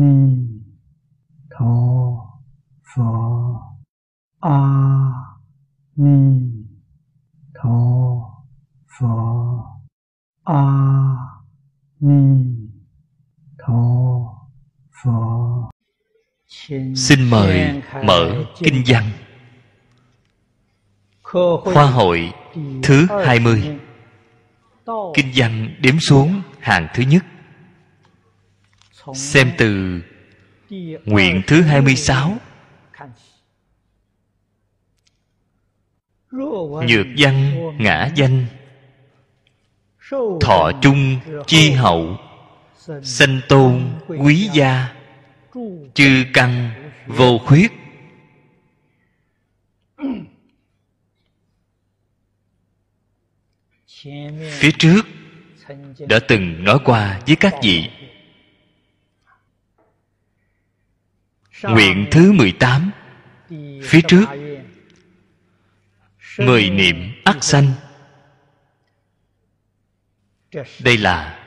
ni tho phở a ni tho phở a ni tho phở xin mời mở kinh văn. Khoa hội thứ 20 Kinh văn đếm xuống hàng thứ nhất Xem từ nguyện thứ 26 Nhược văn ngã danh. Thọ chung chi hậu. Sanh tôn quý gia. Chư căn vô khuyết. Phía trước đã từng nói qua với các vị. Nguyện thứ 18 Phía trước. Mười niệm ác sanh. Đây là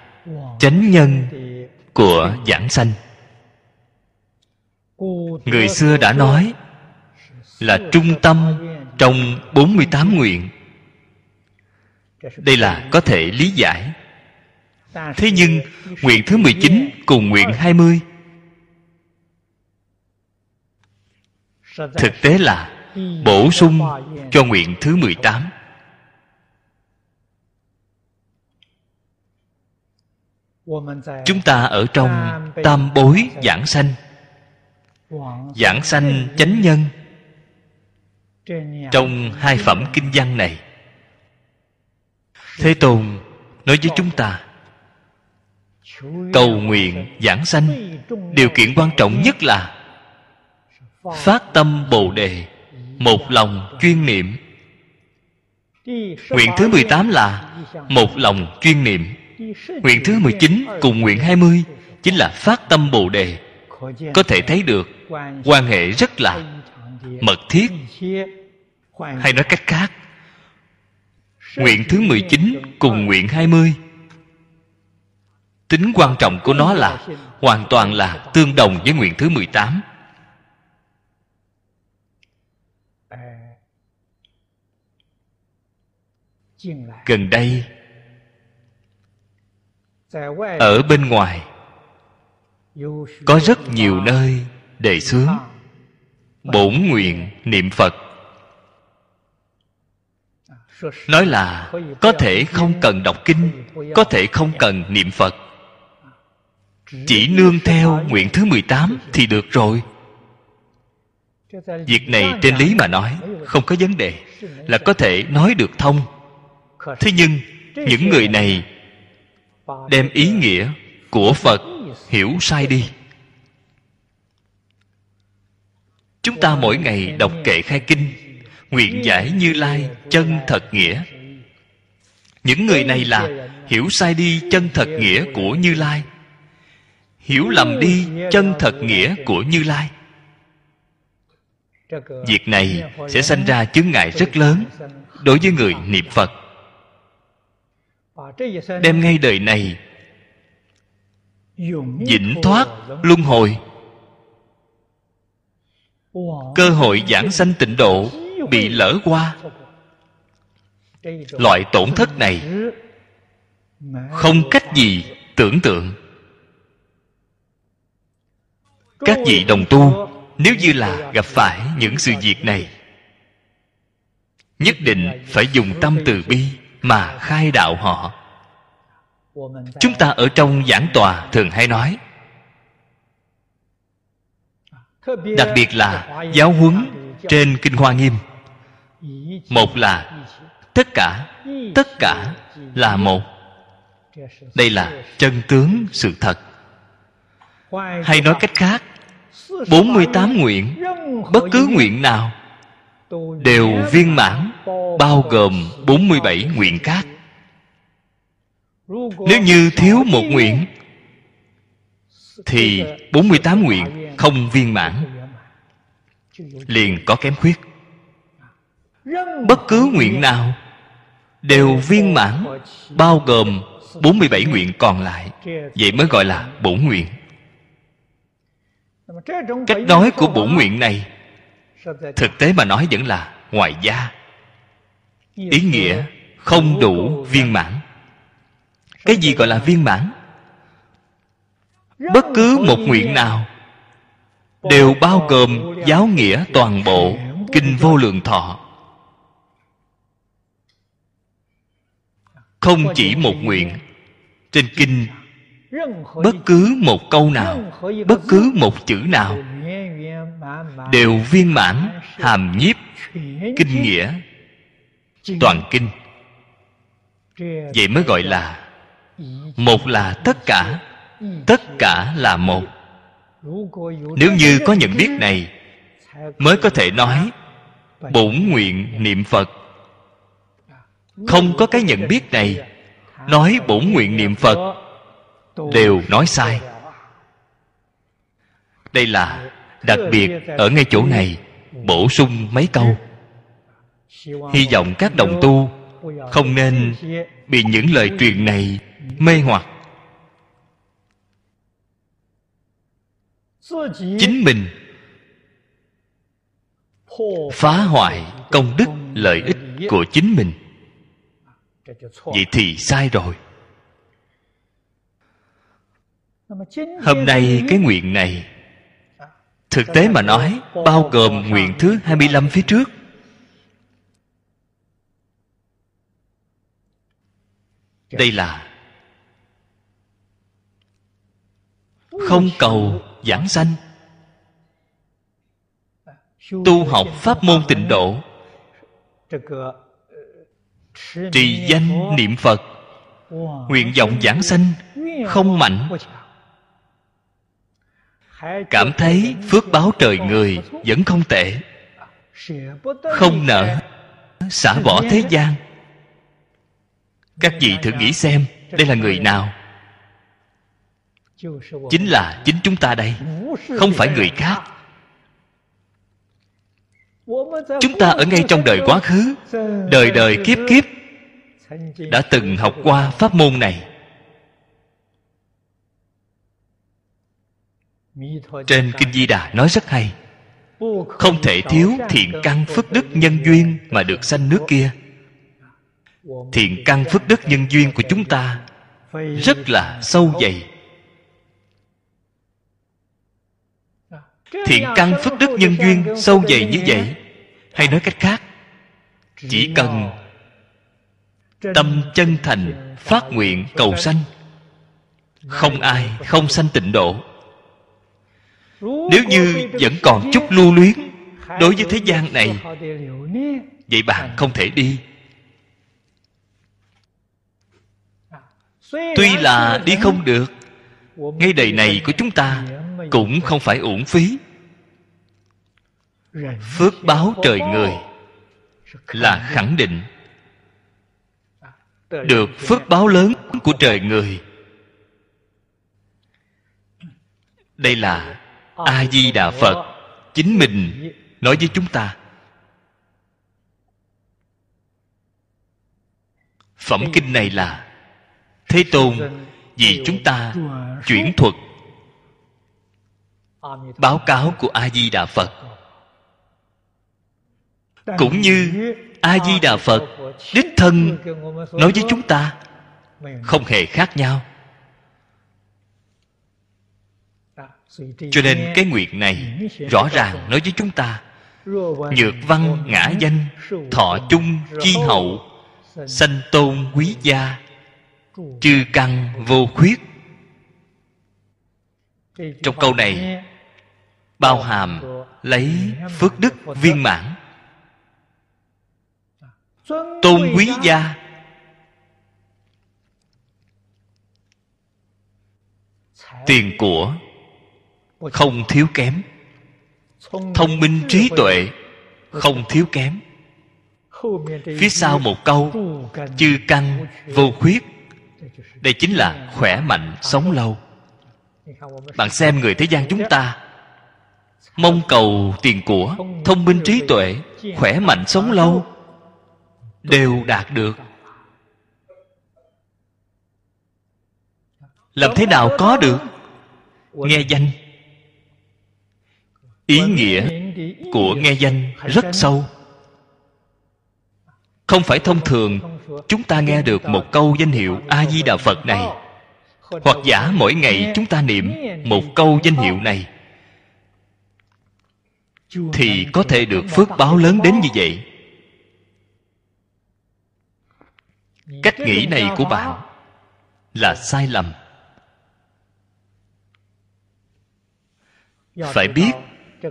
chánh nhân của giảng sanh. Người xưa đã nói Là trung tâm trong 48 nguyện. Đây là có thể lý giải. Thế nhưng nguyện thứ 19 cùng nguyện 20 Thực tế là, bổ sung cho nguyện thứ 18 Chúng ta ở trong tam bối giảng sanh. Giảng sanh chánh nhân. Trong hai phẩm kinh văn này, Thế Tôn nói với chúng ta, Cầu nguyện giảng sanh, Điều kiện quan trọng nhất là Phát tâm Bồ Đề, Một lòng chuyên niệm. Nguyện thứ 18 là Một lòng chuyên niệm. Nguyện thứ 19 cùng nguyện 20 Chính là phát tâm Bồ Đề. Có thể thấy được, Quan hệ rất là mật thiết. Hay nói cách khác, Nguyện thứ 19 cùng nguyện 20 Tính quan trọng của nó là Hoàn toàn là tương đồng với nguyện thứ 18 Gần đây Ở bên ngoài Có rất nhiều nơi đề xướng Bổn nguyện niệm Phật. Nói là có thể không cần đọc kinh có thể không cần niệm phật. Chỉ nương theo nguyện thứ 18 thì được rồi. Việc này trên lý mà nói không có vấn đề là có thể nói được thông thế nhưng, những người này đem ý nghĩa của phật hiểu sai đi. Chúng ta mỗi ngày đọc kệ khai kinh, nguyện giải như lai chân thật nghĩa. Những người này là hiểu sai đi chân thật nghĩa của như lai, hiểu lầm đi chân thật nghĩa của như lai. Việc này sẽ sanh ra chướng ngại rất lớn đối với người niệm phật đem ngay đời này vĩnh thoát luân hồi. Cơ hội giảng sanh tịnh độ bị lỡ qua. Loại tổn thất này không cách gì tưởng tượng. Các vị đồng tu nếu như là gặp phải những sự việc này nhất định phải dùng tâm từ bi mà khai đạo họ. Chúng ta ở trong giảng tòa thường hay nói, đặc biệt là giáo huấn trên kinh hoa nghiêm. Một là tất cả tất cả là một. Đây là chân tướng sự thật. Hay nói cách khác 48 nguyện, bất cứ nguyện nào đều viên mãn bao gồm 47 nguyện khác. Nếu như thiếu một nguyện, thì 48 nguyện không viên mãn. Liền có kém khuyết. Bất cứ nguyện nào đều viên mãn, bao gồm 47 nguyện còn lại. Vậy mới gọi là bổn nguyện. Cách nói của bổn nguyện này, thực tế mà nói vẫn là ngoài gia ý nghĩa không đủ viên mãn. Cái gì gọi là viên mãn? Bất cứ một nguyện nào đều bao gồm giáo nghĩa toàn bộ kinh vô lượng thọ. Không chỉ một nguyện trên kinh, bất cứ một câu nào, bất cứ một chữ nào đều viên mãn, hàm nhiếp, kinh nghĩa toàn kinh. vậy mới gọi là một là tất cả tất cả là một. Nếu như có nhận biết này mới có thể nói bổn nguyện niệm phật. Không có cái nhận biết này nói bổn nguyện niệm phật đều nói sai. đây là đặc biệt ở ngay chỗ này bổ sung mấy câu hy vọng các đồng tu không nên bị những lời truyền này mê hoặc. Chính mình phá hoại công đức, lợi ích của chính mình. Vậy thì sai rồi. Hôm nay cái nguyện này, thực tế mà nói, bao gồm nguyện thứ 25 phía trước. Đây là không cầu giảng sanh. Tu học pháp môn tịnh độ. Trì danh niệm phật. Nguyện vọng giảng sanh không mạnh cảm thấy phước báo trời người vẫn không tệ. Không nợ, xả bỏ thế gian các vị thử nghĩ xem, đây là người nào? Chính là chính chúng ta đây, không phải người khác. Chúng ta ở ngay trong đời quá khứ, đời đời kiếp kiếp, đã từng học qua pháp môn này. Trên kinh di đà nói rất hay, không thể thiếu thiện căn phước đức nhân duyên mà được sanh nước kia thiện căn phước đức nhân duyên của chúng ta rất là sâu dày. Thiện căn phước đức nhân duyên sâu dày như vậy, hay nói cách khác, chỉ cần tâm chân thành, phát nguyện cầu sanh, không ai không sanh tịnh độ. Nếu như vẫn còn chút lưu luyến đối với thế gian này, vậy bạn không thể đi. Tuy là đi không được ngay đời này của chúng ta cũng không phải uổng phí. Phước báo trời người là khẳng định được phước báo lớn của trời người. Đây là a di đà phật chính mình nói với chúng ta. Phẩm kinh này là thế tôn, vì chúng ta chuyển thuật. Báo cáo của a di đà phật. Cũng như a di đà phật, đích thân nói với chúng ta, không hề khác nhau. Cho nên cái nguyện này rõ ràng nói với chúng ta, nhược văn ngã danh, thọ chung chi hậu, sanh tôn quý gia chư căn vô khuyết. Trong câu này, bao hàm lấy phước đức viên mãn. Tôn quý gia. Tiền của không thiếu kém. Thông minh trí tuệ không thiếu kém. Phía sau một câu, chư căn vô khuyết đây chính là khỏe mạnh sống lâu. Bạn xem người thế gian chúng ta. Mong cầu tiền của, thông minh trí tuệ, khỏe mạnh sống lâu đều đạt được. Làm thế nào có được? Nghe danh. Ý nghĩa của nghe danh rất sâu. Không phải thông thường chúng ta nghe được một câu danh hiệu a di đà phật này. Hoặc giả mỗi ngày chúng ta niệm một câu danh hiệu này, thì có thể được phước báo lớn đến như vậy. Cách nghĩ này của bạn là sai lầm. Phải biết,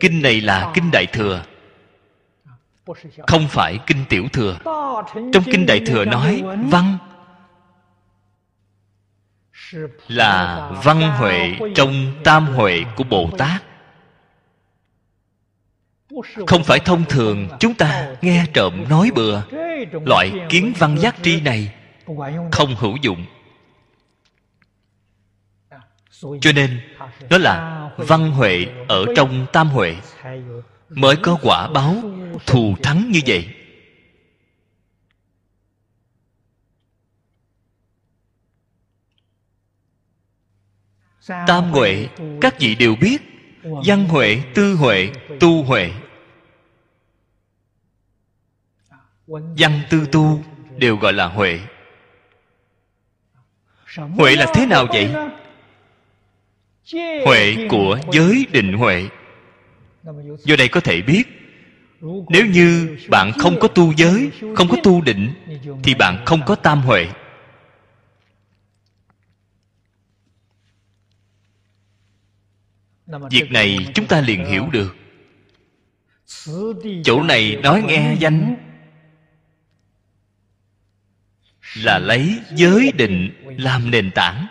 kinh này là kinh đại thừa không phải kinh tiểu thừa. trong kinh đại thừa nói văn là văn huệ trong tam huệ của bồ tát. không phải thông thường chúng ta nghe trộm nói bừa. loại kiến văn giác tri này không hữu dụng. Cho nên đó là văn huệ ở trong tam huệ mới có quả báo thù thắng như vậy. Tam huệ, các vị đều biết, văn huệ, tư huệ, tu huệ. Văn tư tu đều gọi là huệ. Huệ là thế nào vậy? Huệ của giới định huệ do đây có thể biết, nếu như bạn không có tu giới, không có tu định, thì bạn không có tam huệ. Việc này chúng ta liền hiểu được. Chỗ này nói nghe danh là lấy giới định làm nền tảng.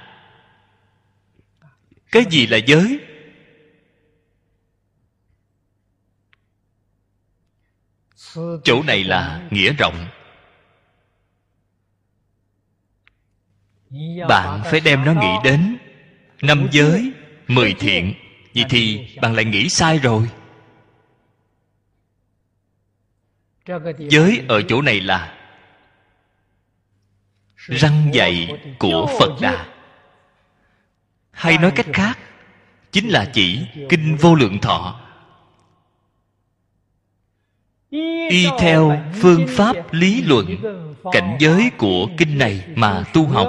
Cái gì là giới? Chỗ này là nghĩa rộng. Bạn phải đem nó nghĩ đến. Năm giới, mười thiện. Vậy thì bạn lại nghĩ sai rồi. Giới ở chỗ này là răng dạy của phật đà. Hay nói cách khác, chính là chỉ kinh vô lượng thọ y theo phương pháp lý luận cảnh giới của kinh này mà tu học.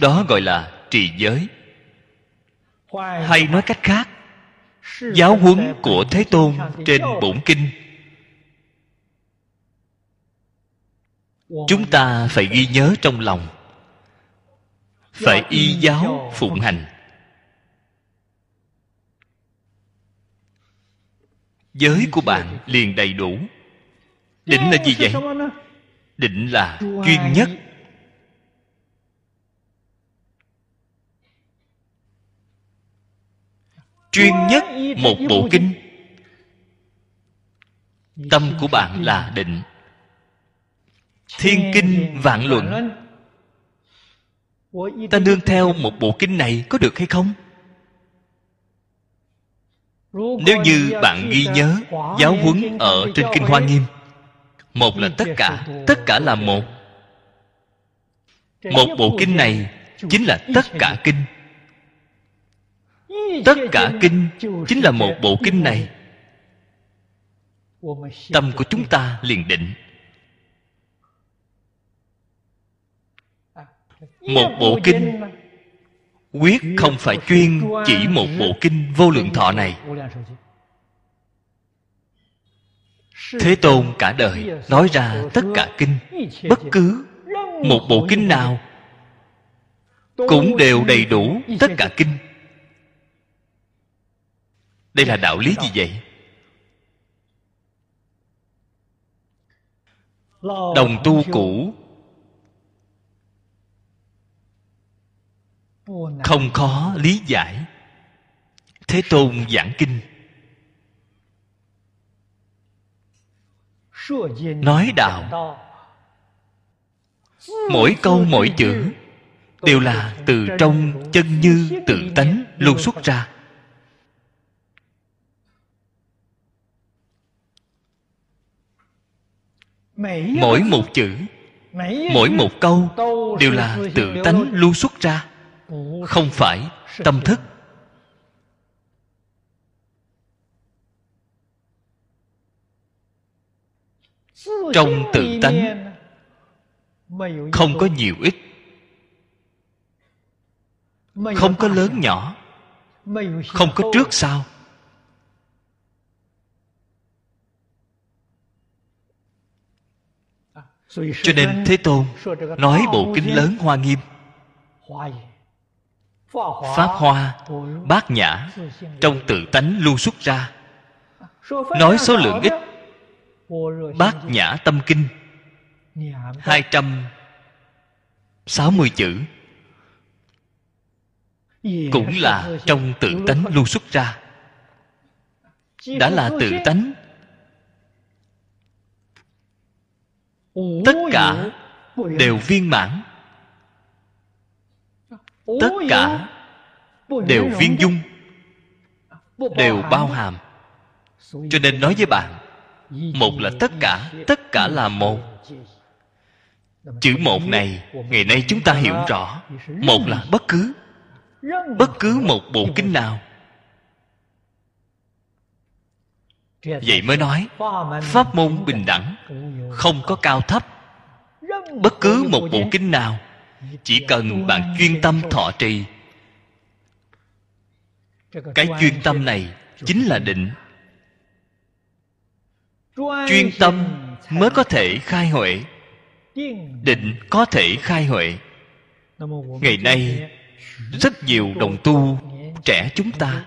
Đó gọi là trì giới. Hay nói cách khác giáo huấn của thế tôn trên bổn kinh. Chúng ta phải ghi nhớ trong lòng. Phải y giáo phụng hành giới của bạn liền đầy đủ. Định là gì vậy? Định là chuyên nhất. Chuyên nhất một bộ kinh. Tâm của bạn là định. Thiên kinh vạn luận. Ta nương theo một bộ kinh này có được hay không? Nếu như bạn ghi nhớ giáo huấn ở trên kinh hoa nghiêm, một là tất cả tất cả là một. Một bộ kinh này chính là tất cả kinh. Tất cả kinh chính là một bộ kinh này. Tâm của chúng ta liền định. Một bộ kinh quyết không phải chuyên, chỉ một bộ kinh vô lượng thọ này. Thế tôn cả đời nói ra tất cả kinh, bất cứ một bộ kinh nào cũng đều đầy đủ tất cả kinh. Đây là đạo lý gì vậy? Đồng tu cũ không khó lý giải. Thế tôn giảng kinh. Nói đạo. mỗi câu mỗi chữ đều là từ trong chân như tự tánh luôn xuất ra. Mỗi một chữ mỗi một câu đều là tự tánh lưu xuất ra không phải tâm thức. Trong tự tánh, không có nhiều ít. Không có lớn nhỏ. Không có trước sau. Cho nên thế tôn nói bộ kinh lớn hoa nghiêm pháp hoa, bát nhã, trong tự tánh luôn xuất ra. Nói số lượng ít. Bát nhã tâm kinh, hai trăm sáu mươi chữ. Cũng là trong tự tánh luôn xuất ra. Đã là tự tánh. Tất cả đều viên mãn tất cả đều viên dung đều bao hàm. Cho nên nói với bạn một là tất cả tất cả là một. Chữ một này ngày nay chúng ta hiểu rõ. Một là bất cứ bất cứ một bộ kinh nào. Vậy mới nói pháp môn bình đẳng không có cao thấp. Bất cứ một bộ kinh nào chỉ cần bạn chuyên tâm thọ trì, cái chuyên tâm này chính là định. Chuyên tâm mới có thể khai huệ, định có thể khai huệ. Ngày nay, rất nhiều đồng tu trẻ chúng ta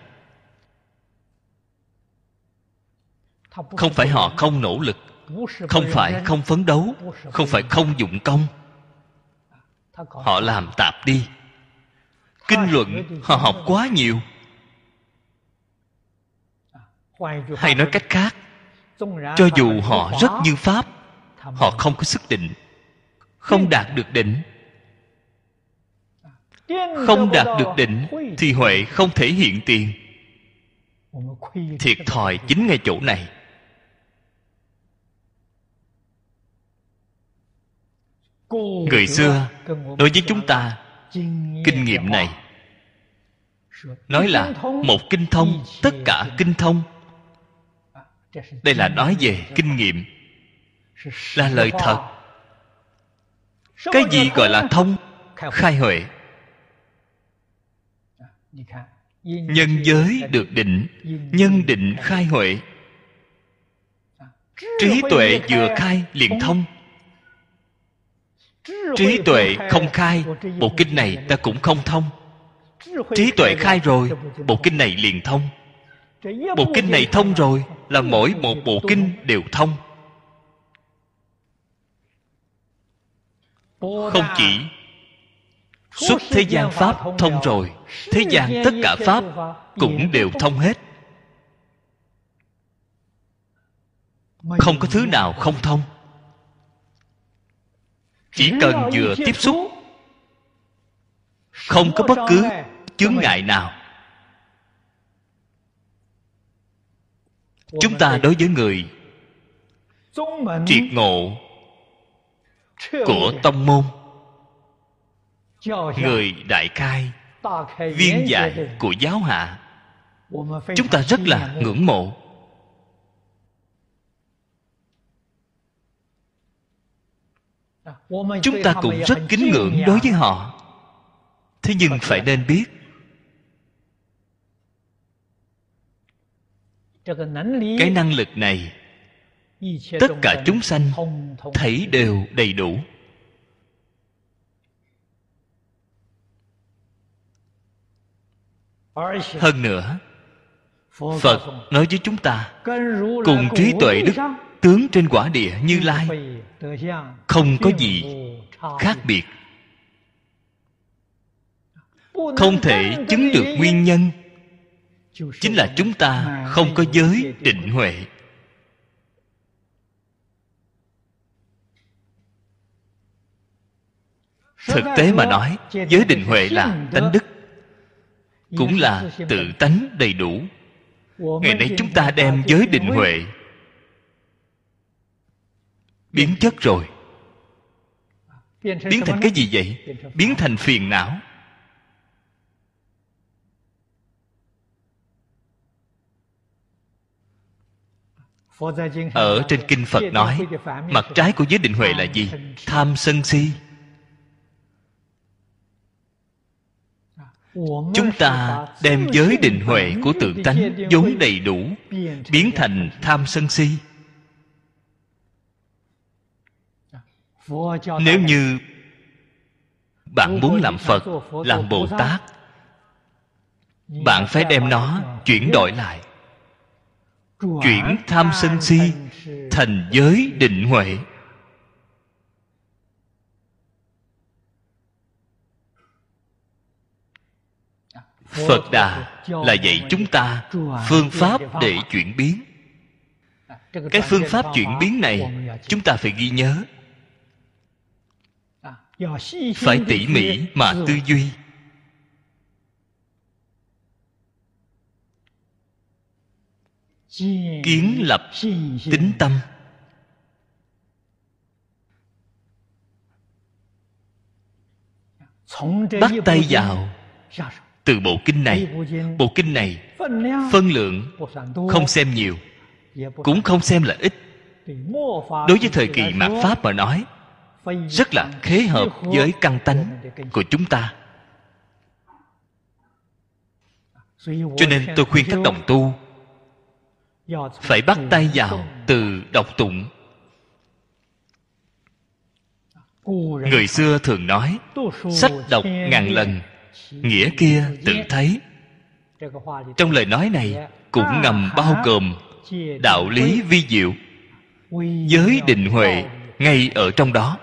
không phải họ không nỗ lực, không phải không phấn đấu, không phải không dụng công họ làm tạp đi. Kinh luận họ học quá nhiều. Hay nói cách khác cho dù họ rất như pháp họ không có sức định không đạt được định. Không đạt được định thì huệ không thể hiện tiền. Thiệt thòi chính ngay chỗ này người xưa đối với chúng ta kinh nghiệm này. Nói là một kinh thông tất cả kinh thông. Đây là nói về kinh nghiệm. là lời thật. Cái gì gọi là thông? khai huệ. Nhân giới được định nhân định khai huệ. Trí tuệ vừa khai liền thông trí tuệ không khai, bộ kinh này ta cũng không thông. Trí tuệ khai rồi, bộ kinh này liền thông. Bộ kinh này thông rồi là mỗi một bộ kinh đều thông. Không chỉ xuất thế gian pháp thông rồi, thế gian tất cả pháp cũng đều thông hết. Không có thứ nào không thông chỉ cần vừa tiếp xúc không có bất cứ chướng ngại nào. Chúng ta đối với người triệt ngộ của tông môn. Người đại khai viên dạy của giáo hạ. Chúng ta rất là ngưỡng mộ chúng ta cũng rất kính ngưỡng đối với họ. thế nhưng phải nên biết. Cái năng lực này tất cả chúng sanh thấy đều đầy đủ. Hơn nữa phật nói với chúng ta cùng trí tuệ đức tướng trên quả địa như lai. Không có gì khác biệt. Không thể chứng được nguyên nhân. Chính là chúng ta không có giới định huệ. Thực tế mà nói, giới định huệ là tánh đức, cũng là tự tánh đầy đủ. Ngày nay chúng ta đem giới định huệ biến chất rồi. Biến thành cái gì vậy? Biến thành phiền não. Ở trên kinh phật nói mặt trái của giới định huệ là gì? Tham sân si. Chúng ta đem giới định huệ của tự tánh vốn đầy đủ biến thành tham sân si nếu như bạn muốn làm phật làm bồ tát bạn phải đem nó chuyển đổi lại. Chuyển tham sân si thành giới định huệ. Phật đà là dạy chúng ta phương pháp để chuyển biến. Cái phương pháp chuyển biến này chúng ta phải ghi nhớ phải tỉ mỉ mà tư duy. Kiến lập tính tâm. Bắt tay vào từ bộ kinh này. Bộ kinh này phân lượng không xem nhiều cũng không xem là ít đối với thời kỳ mạt pháp mà nói rất là khế hợp với căn tánh của chúng ta. Cho nên tôi khuyên các đồng tu phải bắt tay vào từ đọc tụng. Người xưa thường nói, sách đọc ngàn lần, nghĩa kia tự thấy. Trong lời nói này cũng ngầm bao gồm đạo lý vi diệu, giới định huệ ngay ở trong đó.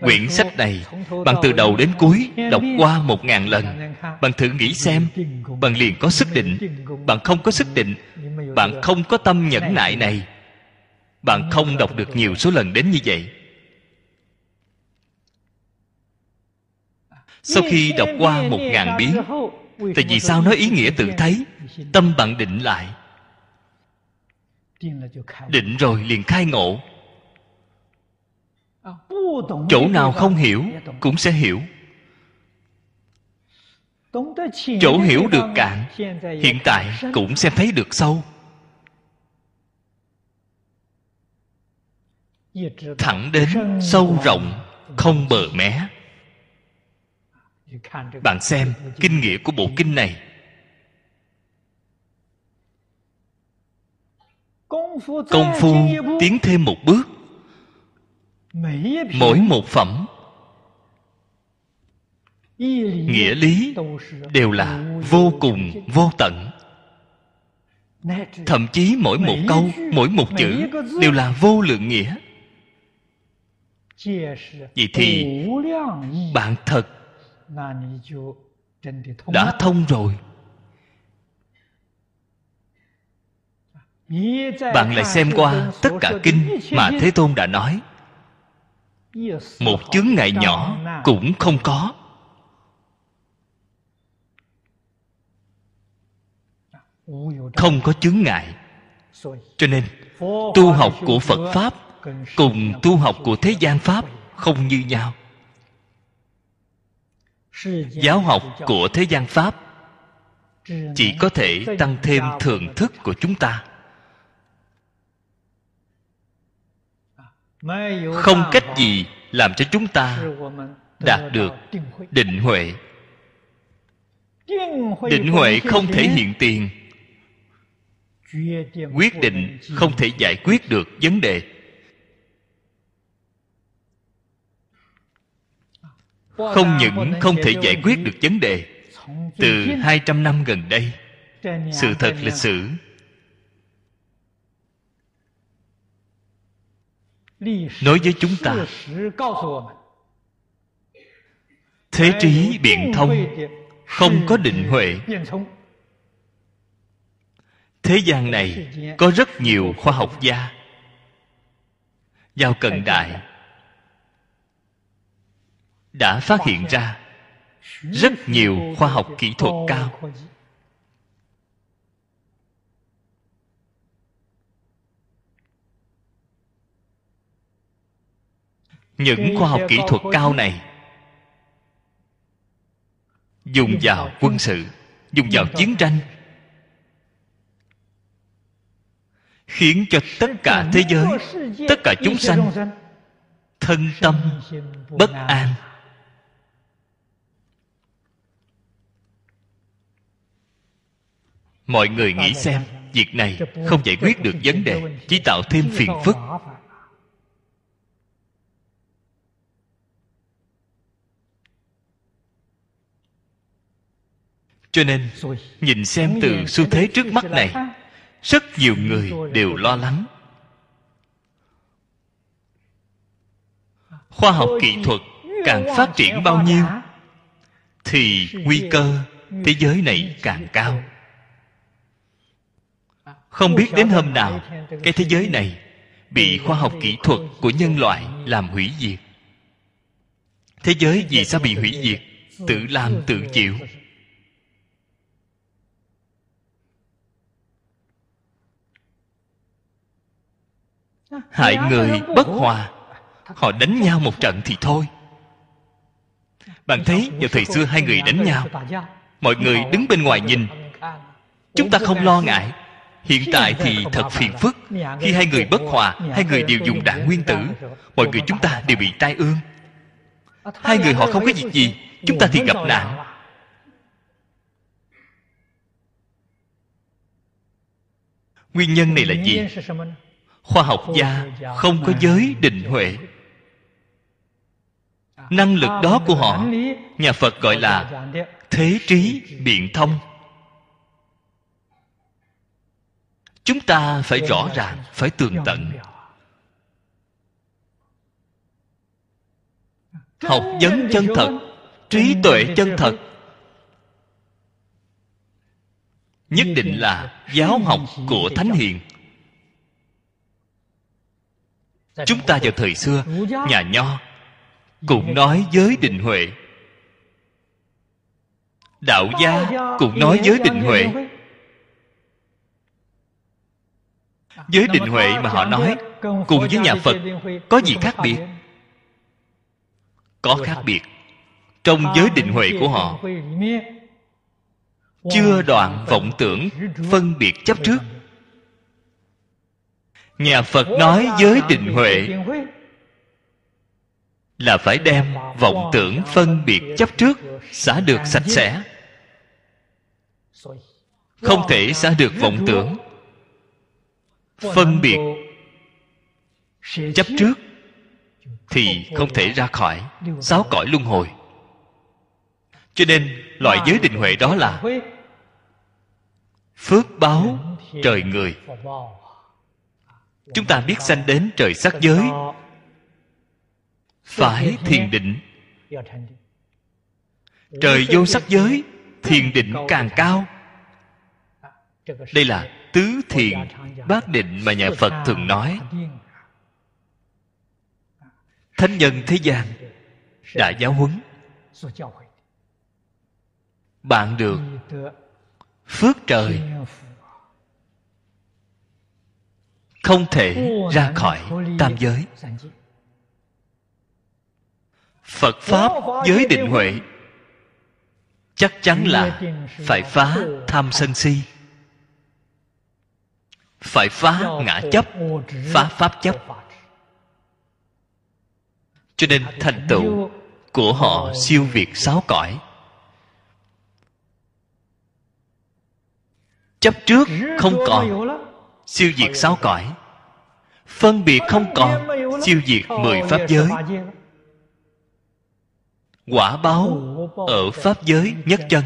Quyển sách này bạn từ đầu đến cuối đọc qua một ngàn lần. Bạn thử nghĩ xem, bạn liền có sức định. Bạn không có sức định, bạn không có tâm nhẫn nại này. Bạn không đọc được nhiều số lần đến như vậy. Sau khi đọc qua một ngàn biến, tại vì sao nói ý nghĩa tự thấy, tâm bạn định lại? Định rồi liền khai ngộ chỗ nào không hiểu cũng sẽ hiểu. Chỗ hiểu được cạn hiện tại cũng sẽ thấy được sâu. Thẳng đến sâu rộng không bờ mé. Bạn xem kinh nghĩa của bộ kinh này. Công phu tiến thêm một bước mỗi một phẩm nghĩa lý đều là vô cùng vô tận. Thậm chí mỗi một câu mỗi một chữ đều là vô lượng nghĩa. Vậy thì bạn thật đã thông rồi. Bạn lại xem qua tất cả kinh mà thế tôn đã nói một chướng ngại nhỏ cũng không có. Không có chướng ngại. Cho nên, tu học của phật pháp cùng tu học của thế gian pháp không như nhau. Giáo học của thế gian pháp chỉ có thể tăng thêm thưởng thức của chúng ta. Không cách gì làm cho chúng ta đạt được định huệ. Định huệ không thể hiện tiền. Quyết định không thể giải quyết được vấn đề. Không những không thể giải quyết được vấn đề. Từ 200 năm gần đây, sự thật lịch sử nói với chúng ta, thế trí biện thông không có định huệ. Thế gian này có rất nhiều khoa học gia. Vào cận đại, đã phát hiện ra rất nhiều khoa học kỹ thuật cao. Những khoa học kỹ thuật cao này dùng vào quân sự dùng vào chiến tranh khiến cho tất cả thế giới tất cả chúng sanh thân tâm bất an. Mọi người nghĩ xem việc này không giải quyết được vấn đề chỉ tạo thêm phiền phức cho nên nhìn xem từ xu thế trước mắt này rất nhiều người đều lo lắng. Khoa học kỹ thuật càng phát triển bao nhiêu thì nguy cơ thế giới này càng cao. Không biết đến hôm nào cái thế giới này bị khoa học kỹ thuật của nhân loại làm hủy diệt. Thế giới vì sao bị hủy diệt? Tự làm tự chịu hại người bất hòa. Họ đánh nhau một trận thì thôi. Bạn thấy vào thời xưa hai người đánh nhau mọi người đứng bên ngoài nhìn. Chúng ta không lo ngại. Hiện tại thì thật phiền phức. Khi hai người bất hòa hai người đều dùng đạn nguyên tử. mọi người chúng ta đều bị tai ương. Hai người họ không có việc gì. chúng ta thì gặp nạn. nguyên nhân này là gì khoa học gia không có giới định huệ. Năng lực đó của họ, nhà phật gọi là thế trí biện thông. Chúng ta phải rõ ràng, phải tường tận. Học vấn chân thật, trí tuệ chân thật. Nhất định là giáo học của thánh hiền chúng ta vào thời xưa, nhà nho cũng nói giới định huệ. Đạo gia cũng nói giới định huệ. Giới định huệ mà họ nói, cùng với nhà phật có gì khác biệt? Có khác biệt trong giới định huệ của họ. Chưa đoạn vọng tưởng phân biệt chấp trước nhà phật nói giới định huệ là phải đem vọng tưởng phân biệt chấp trước xả được sạch sẽ. Không thể xả được vọng tưởng, phân biệt chấp trước thì không thể ra khỏi sáu cõi luân hồi. Cho nên loại giới định huệ đó là phước báo trời người chúng ta biết sanh đến trời sắc giới. Phải thiền định. Trời vô sắc giới, thiền định càng cao. Đây là tứ thiền bát định mà nhà phật thường nói. Thánh nhân thế gian đã giáo huấn. Bạn được phước trời không thể ra khỏi tam giới. Phật pháp giới định huệ. chắc chắn là phải phá tham sân si. Phải phá ngã chấp phá pháp chấp. cho nên thành tựu của họ siêu việt sáu cõi. Chấp trước không còn siêu diệt sáu cõi. Phân biệt không còn, siêu diệt mười pháp giới. Quả báo ở pháp giới nhất chân.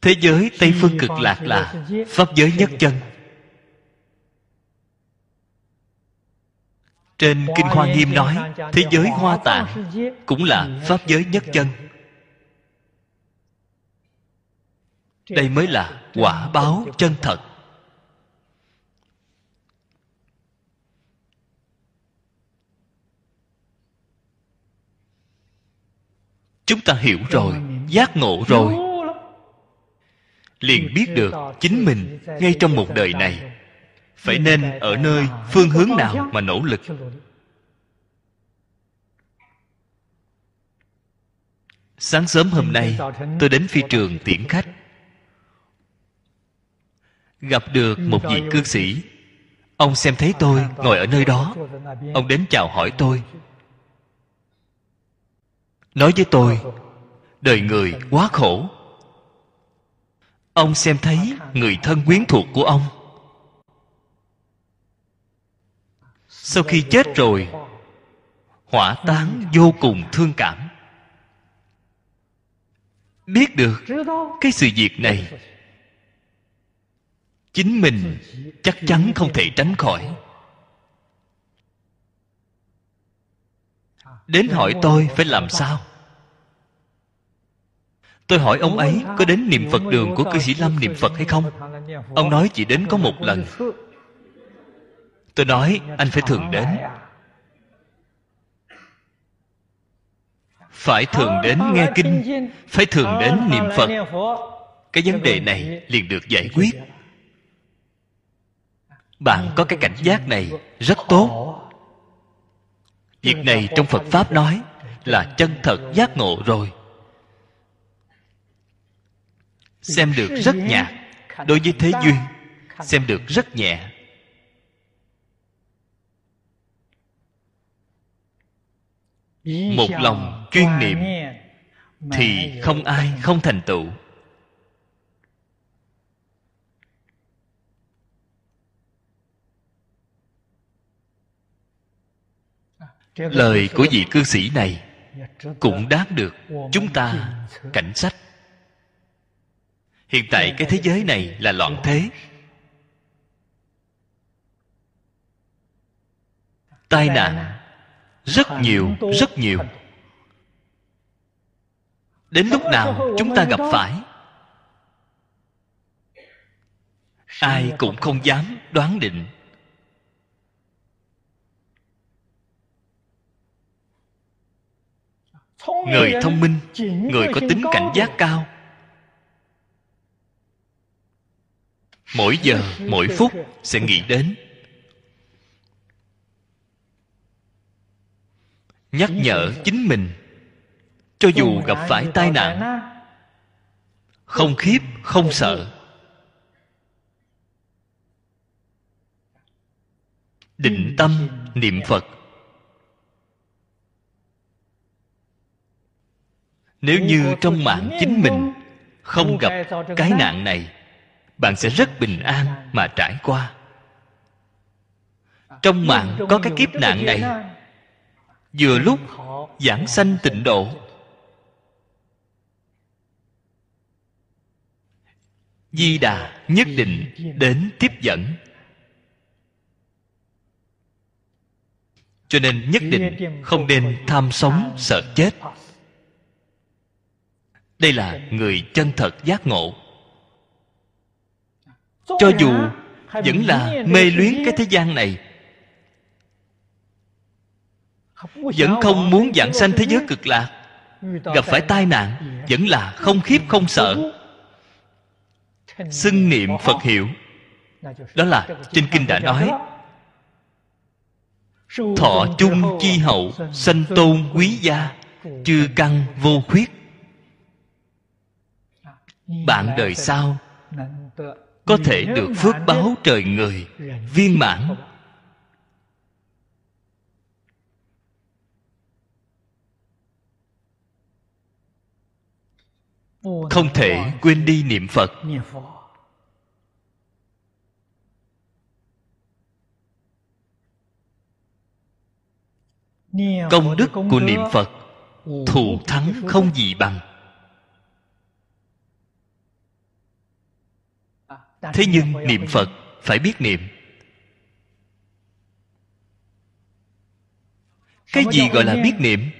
Thế giới tây phương cực lạc là pháp giới nhất chân. Trên kinh hoa nghiêm nói, thế giới hoa tạng cũng là pháp giới nhất chân. Đây mới là quả báo chân thật. Chúng ta hiểu rồi, giác ngộ rồi. Liền biết được chính mình ngay trong một đời này. Phải nên ở nơi phương hướng nào mà nỗ lực? Sáng sớm hôm nay, tôi đến phi trường tiễn khách gặp được một vị cư sĩ. Ông xem thấy tôi ngồi ở nơi đó. ông đến chào hỏi tôi. Nói với tôi đời người quá khổ. Ông xem thấy người thân quyến thuộc của ông. Sau khi chết rồi hỏa táng vô cùng thương cảm. Biết được cái sự việc này chính mình chắc chắn không thể tránh khỏi. Đến hỏi tôi phải làm sao? Tôi hỏi ông ấy có đến niệm phật đường của cư sĩ lâm niệm phật hay không? Ông nói chỉ đến có một lần. Tôi nói, anh phải thường đến. Phải thường đến nghe kinh, phải thường đến niệm phật. Cái vấn đề này liền được giải quyết bạn có cái cảnh giác này rất tốt. Việc này trong phật pháp nói là chân thật giác ngộ rồi. Xem được rất nhạt. Đối với thế duyên, xem được rất nhẹ. Một lòng chuyên niệm thì không ai không thành tựu. Lời của vị cư sĩ này cũng đáng được chúng ta cảnh sách. Hiện tại cái thế giới này là loạn thế. Tai nạn rất nhiều rất nhiều. Đến lúc nào chúng ta gặp phải, ai cũng không dám đoán định. Người thông minh người có tính cảnh giác cao. Mỗi giờ mỗi phút sẽ nghĩ đến. Nhắc nhở chính mình cho dù gặp phải tai nạn không khiếp không sợ. định tâm niệm phật nếu như trong mạng chính mình không gặp cái nạn này bạn sẽ rất bình an mà trải qua. Trong mạng có cái kiếp nạn này. vừa lúc giảng sanh tịnh độ. Di đà nhất định đến tiếp dẫn. Cho nên nhất định không nên tham sống sợ chết đây là người chân thật giác ngộ. Cho dù vẫn là mê luyến cái thế gian này vẫn không muốn giảng sanh thế giới cực lạc. Gặp phải tai nạn vẫn là không khiếp không sợ. Xưng niệm phật hiệu. Đó là trên kinh đã nói. Thọ chung chi hậu sanh tôn quý gia chư căn vô khuyết bạn đời sau có thể được phước báo trời người viên mãn. không thể quên đi niệm phật. Công đức của niệm phật thù thắng không gì bằng thế nhưng niệm phật phải biết niệm. Cái gì gọi là biết niệm?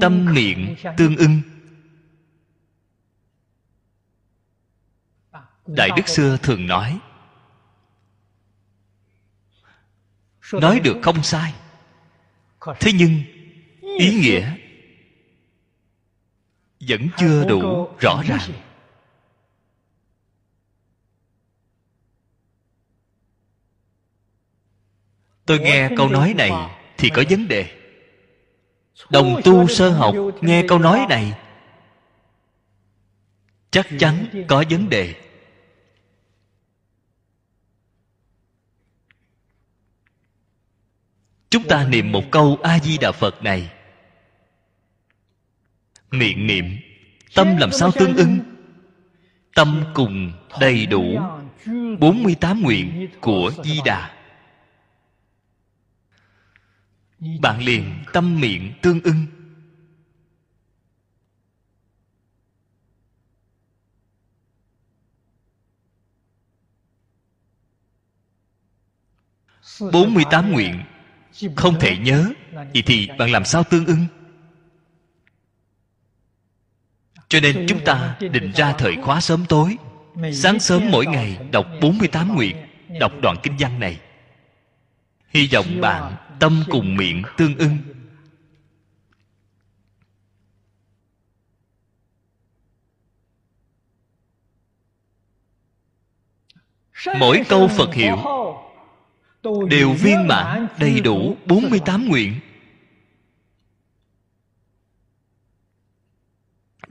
Tâm niệm tương ưng. Đại đức xưa thường nói nói được không sai. thế nhưng ý nghĩa vẫn chưa đủ rõ ràng. tôi nghe câu nói này thì có vấn đề. Đồng tu sơ học nghe câu nói này chắc chắn có vấn đề. Chúng ta niệm một câu a di đà phật này miệng niệm. Tâm làm sao tương ưng tâm cùng đầy đủ 48 nguyện của Di Đà. Bạn liền tâm miệng tương ưng bốn mươi tám nguyện không thể nhớ vậy thì bạn làm sao tương ưng cho nên chúng ta định ra thời khóa sớm tối. Sáng sớm mỗi ngày đọc 48 nguyện, đọc đoạn kinh văn này. Hy vọng bạn tâm cùng miệng tương ưng. Mỗi câu phật hiệu đều viên mãn đầy đủ 48 nguyện.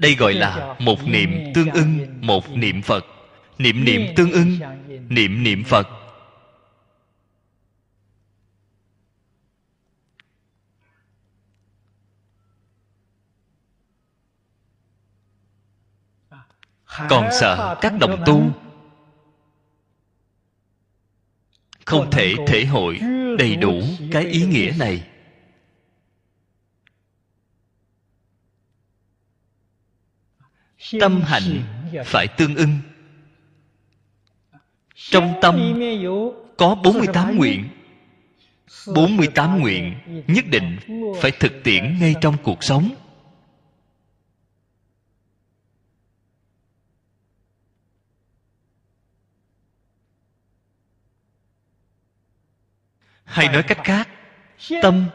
Đây gọi là một niệm tương ưng một niệm phật. Niệm niệm tương ưng niệm niệm phật. Còn sợ các đồng tu không thể thể hội đầy đủ cái ý nghĩa này tâm hạnh phải tương ưng. Trong tâm có 48 nguyện. 48 nguyện nhất định phải thực tiễn ngay trong cuộc sống. Hay nói cách khác, tâm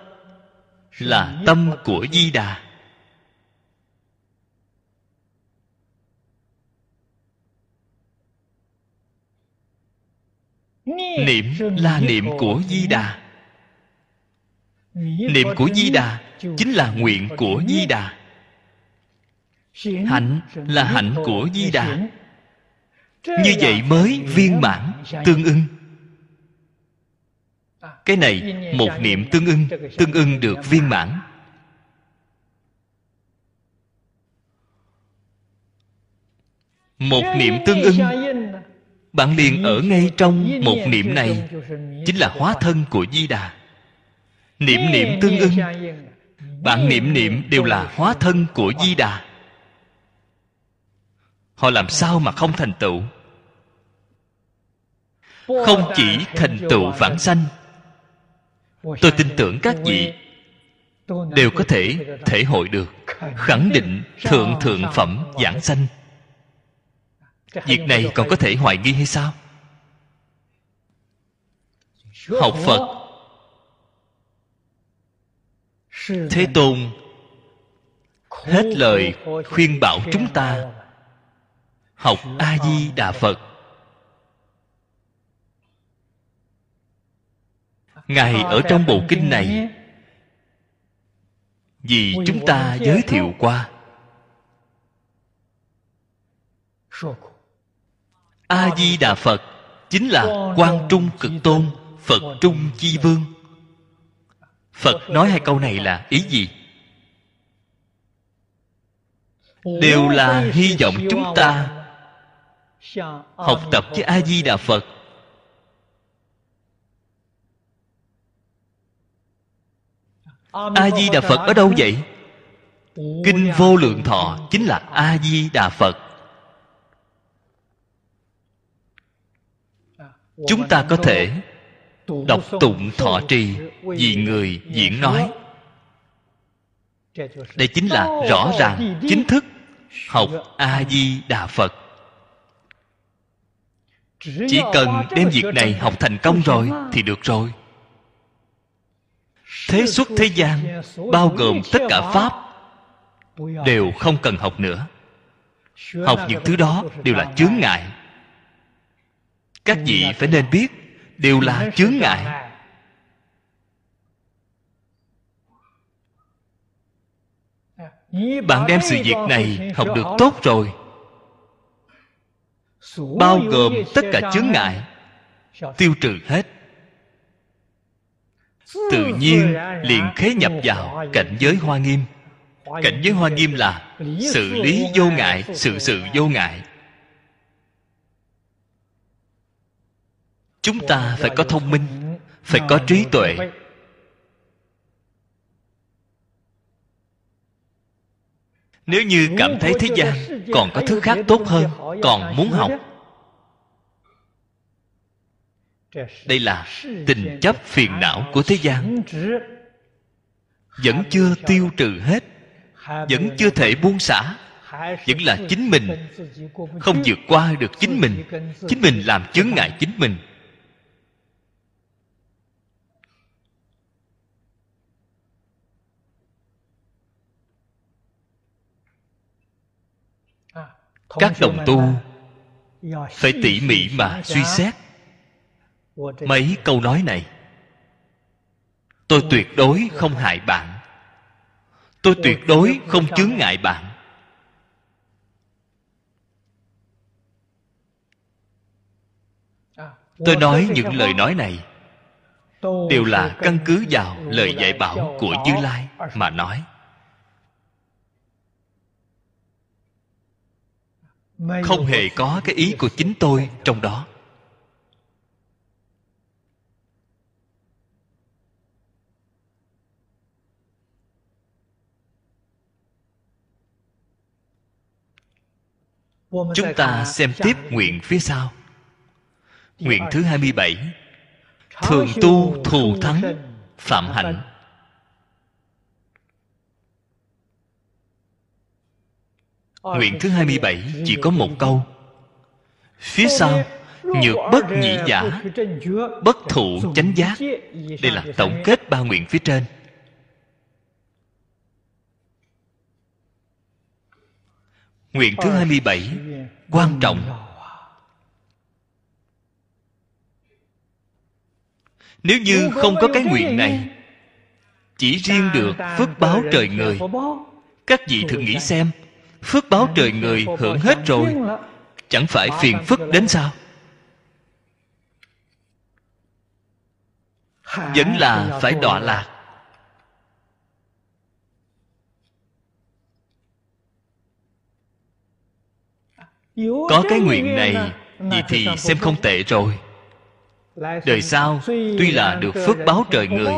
là tâm của di đà. Niệm là niệm của di đà. Niệm của di đà chính là nguyện của di đà. Hạnh là hạnh của di đà. như vậy mới viên mãn tương ưng. Cái này một niệm tương ưng tương ưng được viên mãn. một niệm tương ưng bạn liền ở ngay trong một niệm này chính là hóa thân của di đà. Niệm niệm tương ưng. Bạn niệm niệm đều là hóa thân của di đà. Họ làm sao mà không thành tựu? Không chỉ thành tựu vãng sanh. Tôi tin tưởng các vị đều có thể thể hội được khẳng định thượng thượng phẩm giảng sanh việc này còn có thể hoài nghi hay sao? Học phật. Thế tôn hết lời khuyên bảo chúng ta. học a di đà phật. Ngài ở trong bộ kinh này. vì chúng ta giới thiệu qua a di đà phật chính là quan trung cực tôn, phật trung chi vương. Phật nói hai câu này là ý gì? Đều là hy vọng chúng ta học tập với a di đà phật. A di đà phật ở đâu vậy? Kinh vô lượng thọ chính là a di đà phật. Chúng ta có thể đọc tụng thọ trì vì người diễn nói. Đây chính là rõ ràng chính thức học a di đà phật. Chỉ cần đem việc này học thành công rồi thì được rồi. Thế xuất thế gian, bao gồm tất cả pháp, đều không cần học nữa. Học những thứ đó đều là chướng ngại các vị phải nên biết, đều là chướng ngại. Bạn đem sự việc này học được tốt rồi. Bao gồm tất cả chướng ngại, tiêu trừ hết. Tự nhiên liền khế nhập vào cảnh giới hoa nghiêm. Cảnh giới hoa nghiêm là xử lý vô ngại, sự sự vô ngại. Chúng ta phải có thông minh, phải có trí tuệ. Nếu như cảm thấy thế gian còn có thứ khác tốt hơn, còn muốn học, đây là tình chấp phiền não của thế gian. Vẫn chưa tiêu trừ hết, vẫn chưa thể buông xả, vẫn là chính mình. Không vượt qua được chính mình chính mình làm chướng ngại chính mình. Các đồng tu phải tỉ mỉ mà suy xét. Mấy câu nói này tôi tuyệt đối không hại bạn. Tôi tuyệt đối không chướng ngại bạn. Tôi nói những lời nói này đều là căn cứ vào lời dạy bảo của như lai mà nói không hề có cái ý của chính tôi trong đó. Chúng ta xem tiếp nguyện phía sau. Nguyện thứ 27 Thường tu thù thắng Phạm hạnh Nguyện thứ 27 chỉ có một câu. Phía sau, Nhược bất nhĩ giả, Bất thụ chánh giác. Đây là tổng kết ba nguyện phía trên. Nguyện thứ 27 Quan trọng. Nếu như không có cái nguyện này, Chỉ riêng được phước báo trời người, Các vị thử nghĩ xem phước báo trời người hưởng hết rồi, chẳng phải phiền phức đến sao? Vẫn là phải đọa lạc. Có cái nguyện này vậy thì xem không tệ rồi. Đời sau, tuy là được phước báo trời người,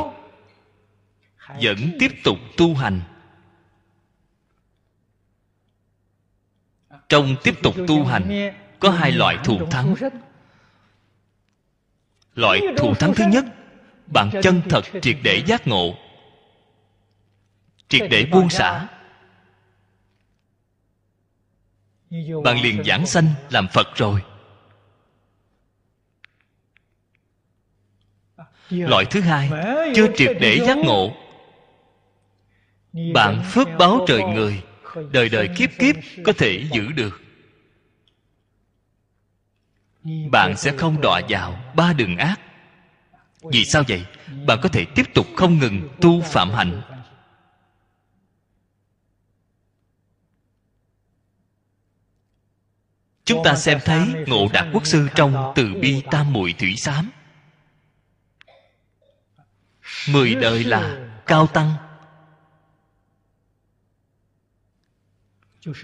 vẫn tiếp tục tu hành. Trong tiếp tục tu hành, có hai loại thù thắng. Loại thù thắng thứ nhất, bạn chân thật triệt để giác ngộ. Triệt để buông xả. Bạn liền giảng sanh làm phật rồi. Loại thứ hai, chưa triệt để giác ngộ. Bạn phước báo trời người đời đời kiếp kiếp có thể giữ được. Bạn sẽ không đọa vào ba đường ác. Vì sao vậy? Bạn có thể tiếp tục không ngừng tu phạm hạnh. Chúng ta xem thấy ngộ đạt quốc sư trong từ bi tam muội thủy xám. Mười đời là cao tăng.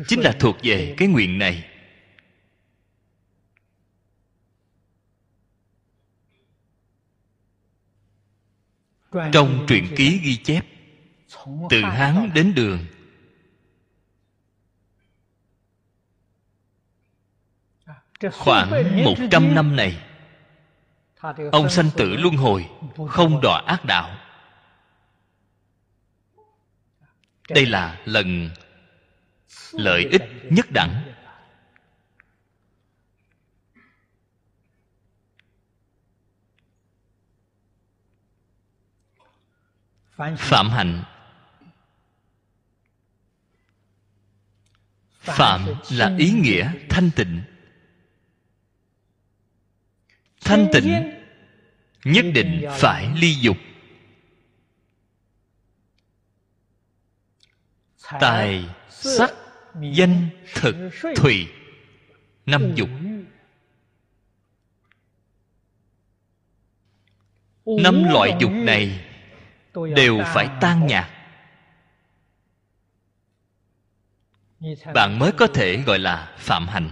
Chính là thuộc về cái nguyện này. Trong truyện ký ghi chép từ hán đến đường. Khoảng một trăm năm này ông sanh tử luân hồi không đọa ác đạo. Đây là lần lợi ích nhất đẳng. Phạm hạnh. Phạm là ý nghĩa thanh tịnh. Thanh tịnh nhất định phải ly dục. Tài, sắc danh thực thùy năm dục. Năm loại dục này đều phải tan nhạt bạn mới có thể gọi là phạm hành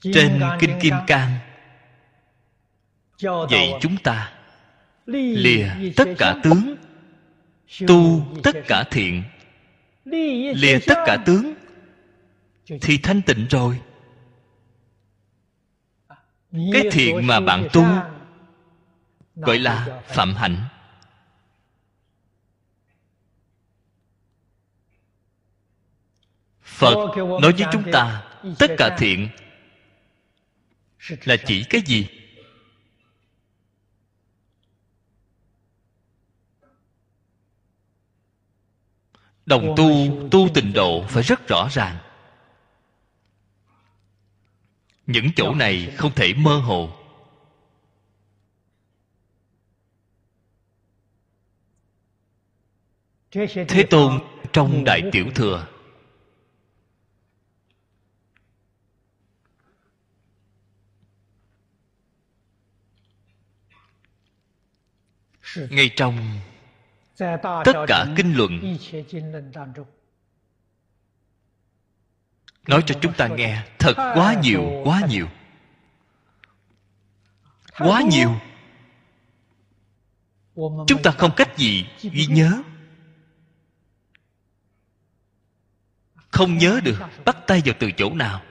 trên kinh kim cang dạy chúng ta lìa tất cả tướng. Tu tất cả thiện. Lìa tất cả tướng. Thì thanh tịnh rồi. Cái thiện mà bạn tu gọi là phạm hạnh. Phật nói với chúng ta tất cả thiện là chỉ cái gì đồng tu tu tình độ phải rất rõ ràng. Những chỗ này không thể mơ hồ. Thế tôn trong đại tiểu thừa. Ngay trong tất cả kinh luận nói cho chúng ta nghe thật quá nhiều quá nhiều. Quá nhiều. Chúng ta không cách gì ghi nhớ. Không nhớ được bắt tay vào từ chỗ nào.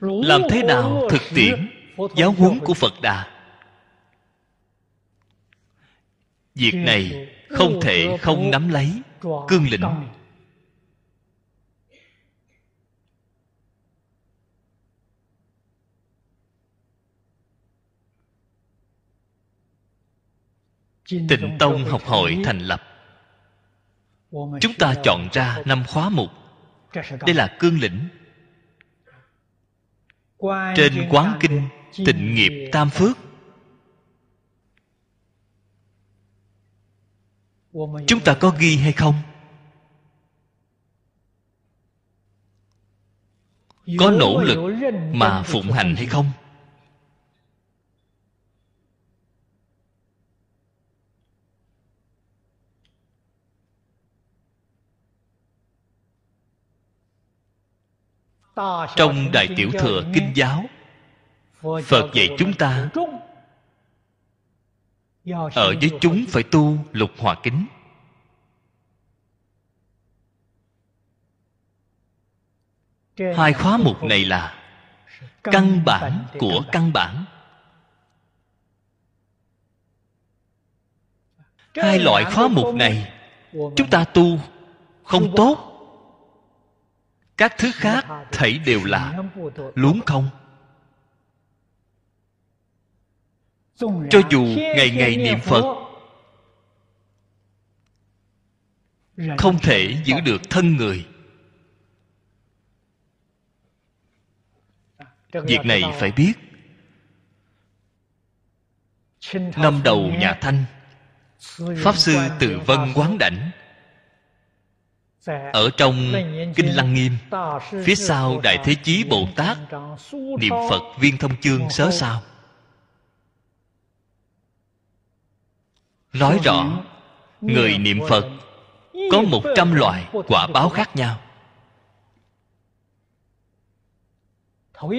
Làm thế nào thực tiễn giáo huấn của phật đà việc này không thể không nắm lấy cương lĩnh. tịnh tông học hội thành lập. Chúng ta chọn ra năm khóa mục. Đây là cương lĩnh. Trên quán kinh tịnh nghiệp tam phước chúng ta có ghi hay không? Có nỗ lực mà phụng hành hay không? Trong đại tiểu thừa kinh giáo, phật dạy chúng ta ở với chúng phải tu lục hòa kính. Hai khóa mục này là căn bản của căn bản. hai loại khóa mục này chúng ta tu không tốt. Các thứ khác thảy đều là luống không cho dù ngày ngày niệm phật, không thể giữ được thân người. Việc này phải biết. Năm đầu nhà thanh, pháp sư từ vân quán đảnh. Ở trong kinh lăng nghiêm, phía sau đại thế chí bồ tát, niệm phật viên thông chương sớ sao. Nói rõ, người niệm phật có một trăm loại quả báo khác nhau.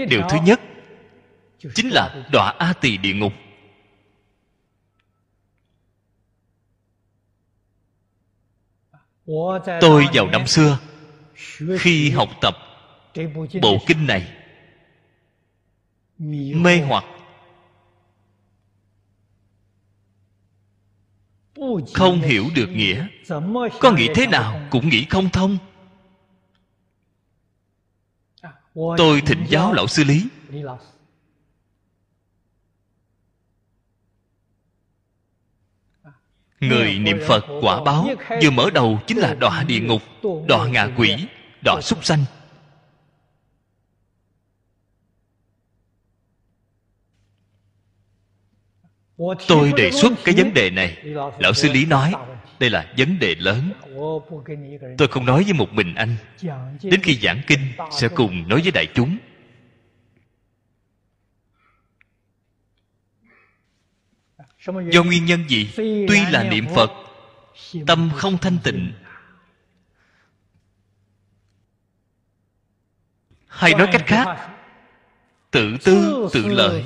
Điều thứ nhất chính là đọa a tỳ địa ngục. Tôi vào năm xưa, khi học tập bộ kinh này, mê hoặc không hiểu được nghĩa. Có nghĩ thế nào cũng nghĩ không thông. Tôi thỉnh giáo lão sư lý. Người niệm phật quả báo, vừa mở đầu chính là đọa địa ngục, đọa ngạ quỷ, đọa súc sanh. Tôi đề xuất cái vấn đề này. Lão sư lý nói đây là vấn đề lớn. Tôi không nói với một mình anh. đến khi giảng kinh sẽ cùng nói với đại chúng. Do nguyên nhân gì? Tuy là niệm phật tâm không thanh tịnh. Hay nói cách khác tự tư tự lợi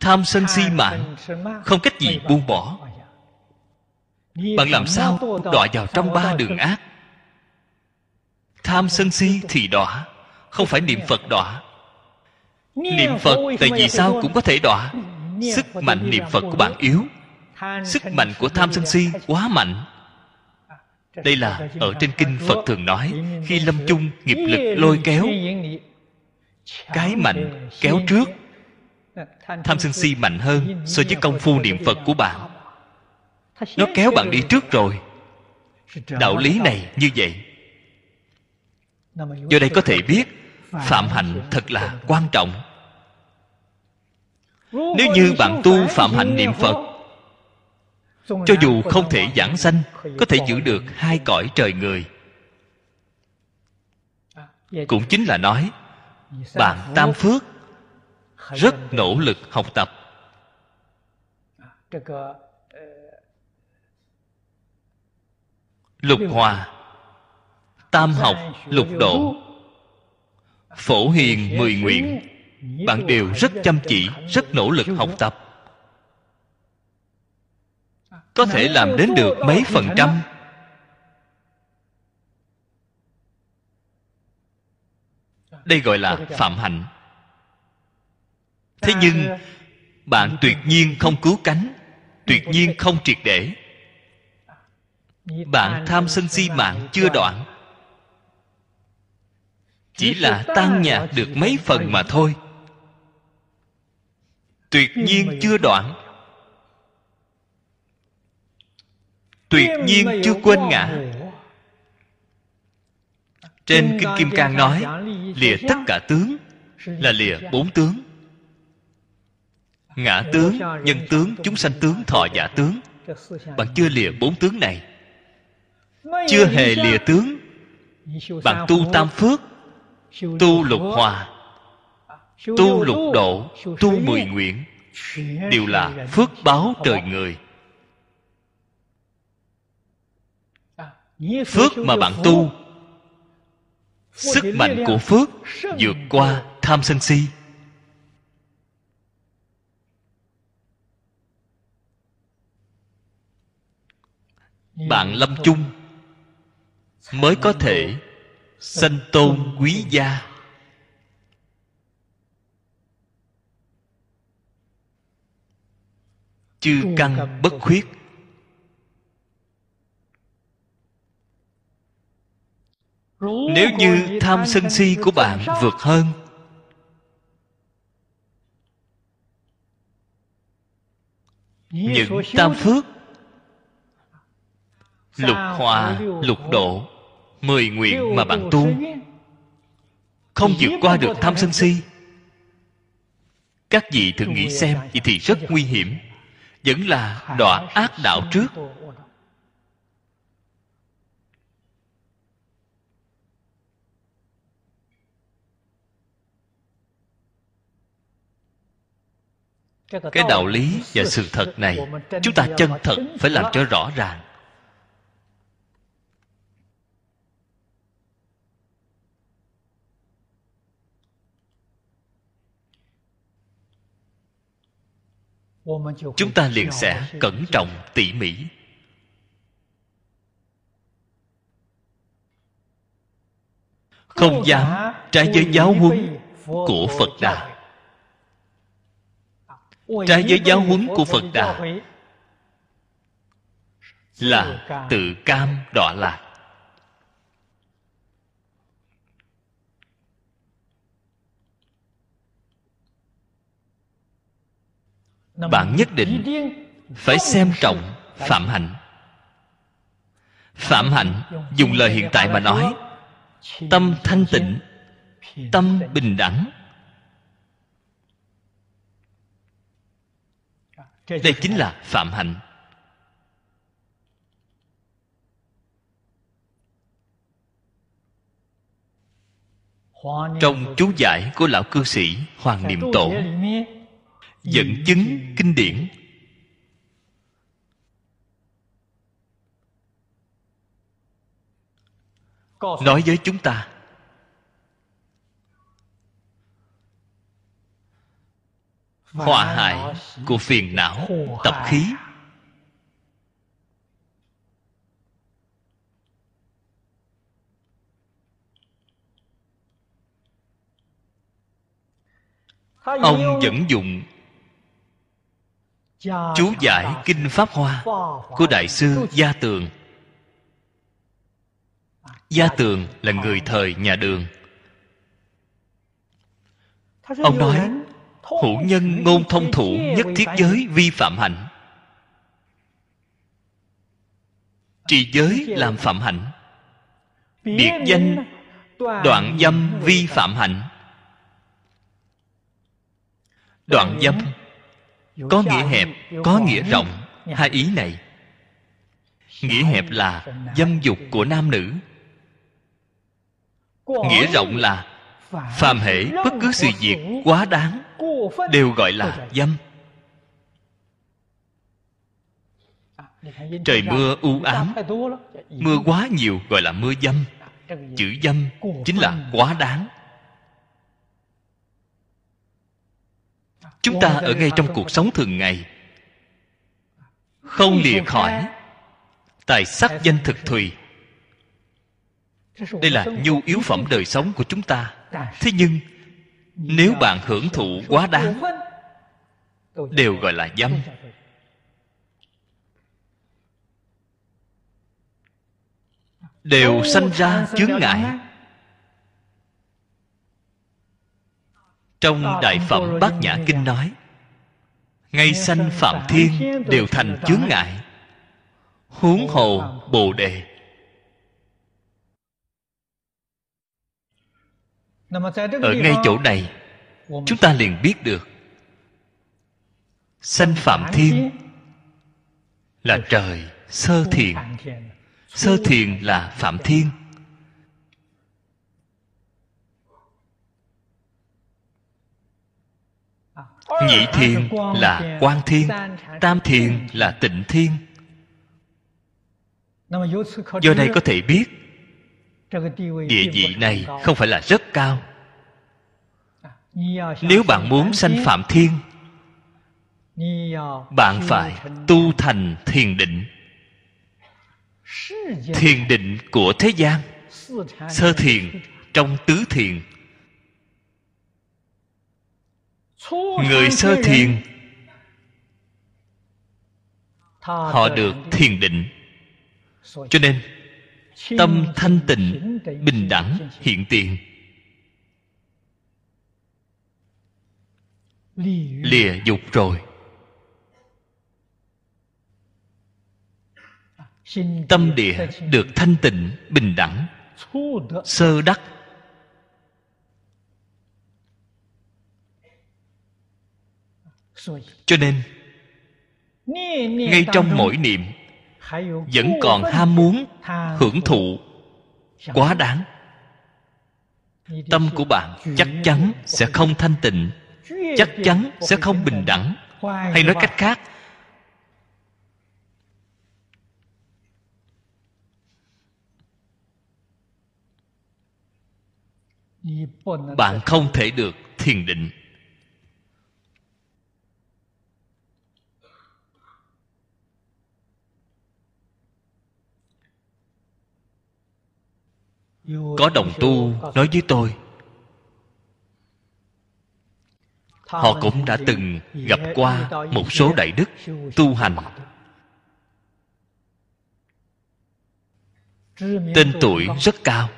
tham sân si mạng không cách gì buông bỏ. bạn làm sao đọa vào trong ba đường ác? Tham sân si thì đọa không phải niệm phật đọa. Niệm phật tại vì sao cũng có thể đọa? Sức mạnh niệm phật của bạn yếu. Sức mạnh của tham sân si quá mạnh. Đây là ở trên kinh phật thường nói khi lâm chung nghiệp lực lôi kéo cái mạnh kéo trước tham sân si mạnh hơn so với công phu niệm phật của bạn. Nó kéo bạn đi trước rồi. Đạo lý này như vậy. Do đây có thể biết, phạm hạnh thật là quan trọng. Nếu như bạn tu phạm hạnh niệm phật, cho dù không thể giảng sanh, có thể giữ được hai cõi trời người. Cũng chính là nói, bạn tam phước rất nỗ lực học tập. Lục hòa tam học lục độ. Phổ hiền mười nguyện bạn đều rất chăm chỉ rất nỗ lực học tập. Có thể làm đến được mấy phần trăm. đây gọi là phạm hạnh thế nhưng bạn tuyệt nhiên không cứu cánh tuyệt nhiên không triệt để. Bạn tham sân si mạng chưa đoạn. Chỉ là tan nhạt được mấy phần mà thôi. Tuyệt nhiên chưa đoạn. Tuyệt nhiên chưa quên ngã. trên kinh kim cang nói lìa tất cả tướng là lìa bốn tướng ngã tướng, nhân tướng, chúng sanh tướng, thọ giả tướng. Bạn chưa lìa bốn tướng này. Chưa hề lìa tướng. Bạn tu tam phước, tu lục hòa, tu lục độ, tu mười nguyện. Đều là phước báo trời người. Phước mà bạn tu, sức mạnh của phước vượt qua tham sân si. Bạn lâm chung mới có thể sanh tôn quý gia. Chư căn bất khuyết. Nếu như tham sân si của bạn vượt hơn. Những tam phước lục hòa lục độ mười nguyện mà bạn tu. không vượt qua được tham sân si. Các vị thử nghĩ xem vậy thì rất nguy hiểm. vẫn là đọa ác đạo trước. cái đạo lý và sự thật này chúng ta chân thật phải làm cho rõ ràng chúng ta liền sẽ cẩn trọng tỉ mỉ. Không dám trái với giáo huấn của phật đà. Trái với giáo huấn của phật đà là tự cam đọa lạc. Bạn nhất định phải xem trọng phạm hạnh. phạm hạnh dùng lời hiện tại mà nói tâm thanh tịnh tâm bình đẳng. Đây chính là phạm hạnh. Trong chú giải của lão cư sĩ hoàng niệm tổ dẫn chứng kinh điển. Nói với chúng ta. Hòa hại của phiền não, tập khí. Ông vẫn dụng chú giải kinh pháp hoa của đại sư gia tường. Gia tường là người thời nhà đường. Ông nói hữu nhân ngôn thông thủ nhất thiết giới vi phạm hạnh. Trì giới làm phạm hạnh. biệt danh đoạn dâm vi phạm hạnh. Đoạn dâm có nghĩa hẹp có nghĩa rộng hai ý này. Nghĩa hẹp là dâm dục của nam nữ. Nghĩa rộng là phàm hệ bất cứ sự việc quá đáng đều gọi là dâm. Trời mưa u ám mưa quá nhiều gọi là mưa dâm. Chữ dâm chính là quá đáng chúng ta ở ngay trong cuộc sống thường ngày. Không lìa khỏi tài sắc danh thực thùy. Đây là nhu yếu phẩm đời sống của chúng ta. Thế nhưng, nếu bạn hưởng thụ quá đáng, đều gọi là dâm. Đều sanh ra chướng ngại. Trong đại phẩm bát nhã kinh nói ngay sanh phạm thiên đều thành chướng ngại huống hồ bồ đề. Ở ngay chỗ này chúng ta liền biết được sanh phạm thiên là trời sơ thiền. sơ thiền là phạm thiên nhị thiền là quan thiên tam thiền là tịnh thiên. Do đây có thể biết địa vị này không phải là rất cao. Nếu bạn muốn sanh phạm thiên bạn phải tu thành thiền định. Thiền định của thế gian sơ thiền trong tứ thiền người sơ thiền. họ được thiền định. Cho nên tâm thanh tịnh bình đẳng hiện tiền. Lìa dục rồi. Tâm địa được thanh tịnh bình đẳng. Sơ đắc cho nên ngay trong mỗi niệm vẫn còn ham muốn hưởng thụ quá đáng. Tâm của bạn chắc chắn sẽ không thanh tịnh chắc chắn sẽ không bình đẳng. Hay nói cách khác. Bạn không thể được thiền định có đồng tu, nói với tôi. Họ cũng đã từng gặp qua một số đại đức tu hành. Tên tuổi rất cao.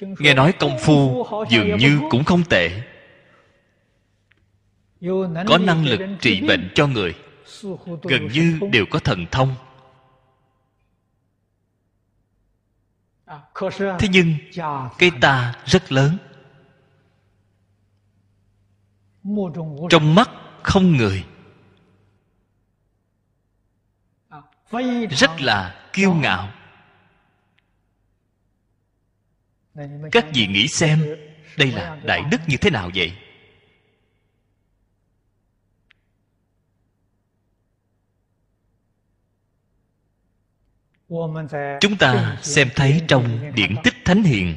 Nghe nói công phu dường như cũng không tệ. Có năng lực trị bệnh cho người. Gần như đều có thần thông. Thế nhưng cái ta rất lớn. Trong mắt không người. Rất là kiêu ngạo. Các vị nghĩ xem đây là đại đức như thế nào vậy chúng ta xem thấy trong điển tích thánh hiền.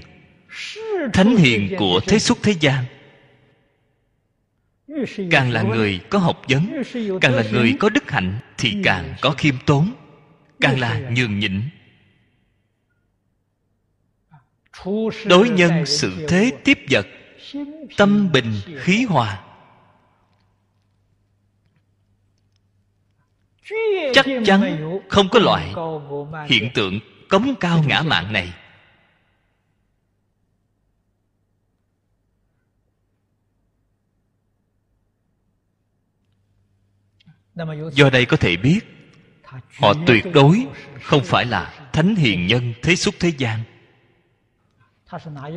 thánh hiền của thế xuất thế gian. càng là người có học vấn càng là người có đức hạnh thì càng có khiêm tốn càng là nhường nhịn. Đối nhân sự thế tiếp vật tâm bình khí hòa chắc chắn không có loại hiện tượng cống cao ngã mạng này. Do đây có thể biết họ tuyệt đối không phải là thánh hiền nhân thế xuất thế gian.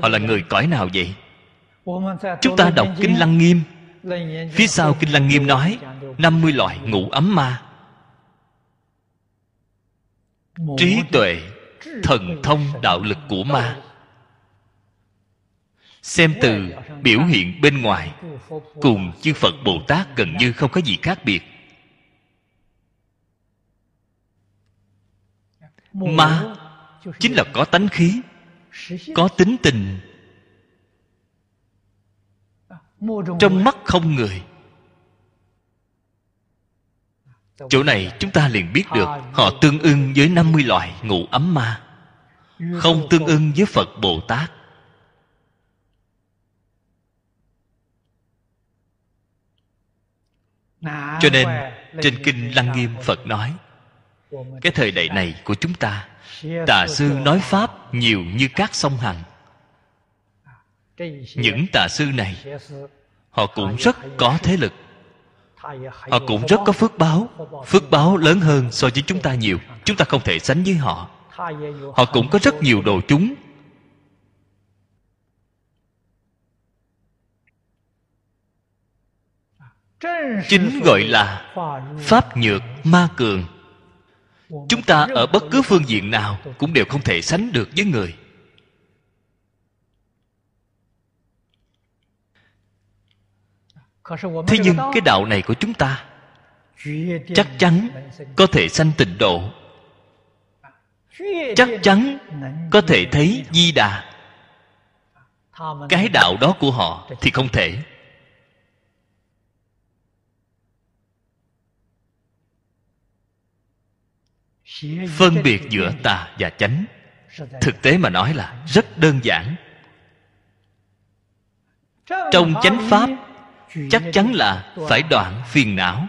Họ là người cõi nào vậy? Chúng ta đọc kinh lăng nghiêm. Phía sau kinh lăng nghiêm nói 50 loại ngũ ấm ma trí tuệ thần thông đạo lực của ma. Xem từ biểu hiện bên ngoài cùng chư phật bồ tát gần như không có gì khác biệt. Ma chính là có tánh khí có tính tình. Trong mắt không người chỗ này chúng ta liền biết được, họ tương ưng với 50 loại ngụ ấm ma. Không tương ưng với phật bồ tát. Cho nên, trên kinh lăng nghiêm phật nói, cái thời đại này của chúng ta, tà sư nói pháp nhiều như các sông hằng. Những tà sư này, họ cũng rất có thế lực họ cũng rất có phước báo. Phước báo lớn hơn so với chúng ta nhiều. Chúng ta không thể sánh với họ. Họ cũng có rất nhiều đồ chúng. Chính gọi là pháp nhược ma cường. Chúng ta ở bất cứ phương diện nào cũng đều không thể sánh được với người. Thế nhưng cái đạo này của chúng ta chắc chắn có thể sanh tịnh độ. Chắc chắn có thể thấy di đà. Cái đạo đó của họ thì không thể. Phân biệt giữa tà và chánh. Thực tế mà nói là rất đơn giản. Trong chánh pháp chắc chắn là phải đoạn phiền não.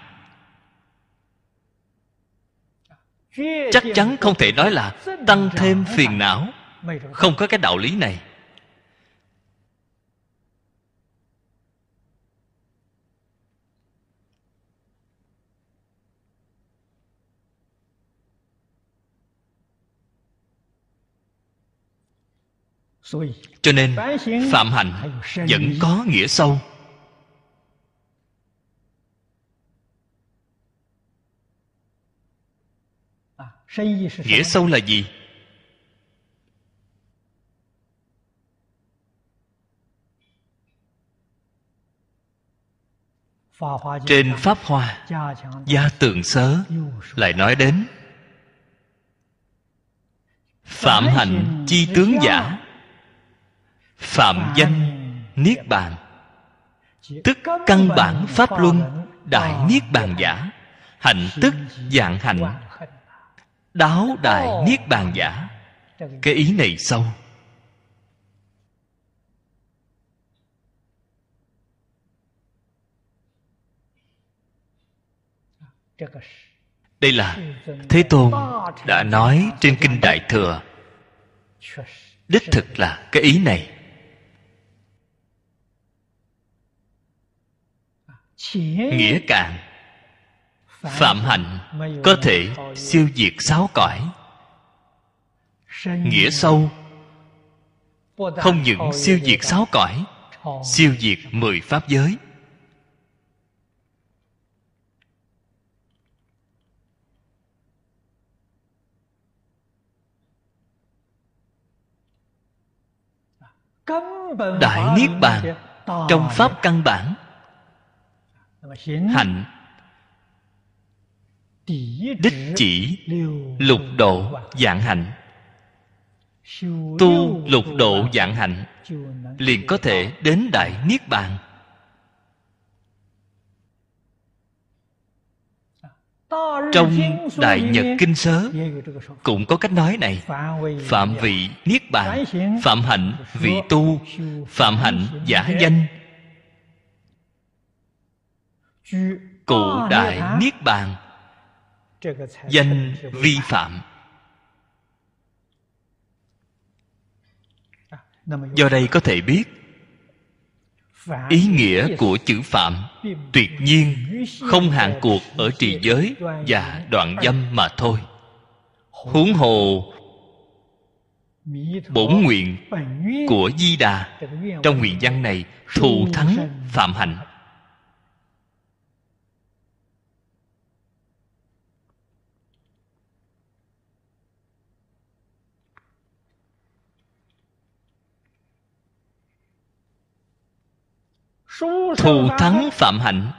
Chắc chắn không thể nói là tăng thêm phiền não. Không có cái đạo lý này. Cho nên, phạm hạnh vẫn có nghĩa sâu. Nghĩa sâu là gì trên pháp hoa gia tường sớ lại nói đến phạm hạnh chi tướng giả phạm danh niết bàn tức căn bản pháp luân đại niết bàn giả. Hạnh tức dạng hạnh đáo đại niết bàn giả. Cái ý này sâu đây là thế tôn đã nói trên kinh đại thừa. Đích thực là cái ý này. Nghĩa cạn phạm hạnh có thể siêu diệt sáu cõi. Nghĩa sâu không những siêu diệt sáu cõi, siêu diệt mười pháp giới. Đại niết bàn trong pháp căn bản, hạnh đích chỉ lục độ dạng hạnh. Tu lục độ dạng hạnh liền có thể đến đại niết bàn. Trong đại nhật kinh sớ cũng có cách nói này. Phạm vị niết bàn phạm hạnh vị tu phạm hạnh giả danh. Cụ đại niết bàn danh vi phạm. Do đây có thể biết, ý nghĩa của chữ phạm tuyệt nhiên không hạn cuộc ở trì giới và đoạn dâm mà thôi. Huống hồ, bổn nguyện của di đà trong nguyện văn này thù thắng phạm hạnh. Thù thắng phạm hạnh.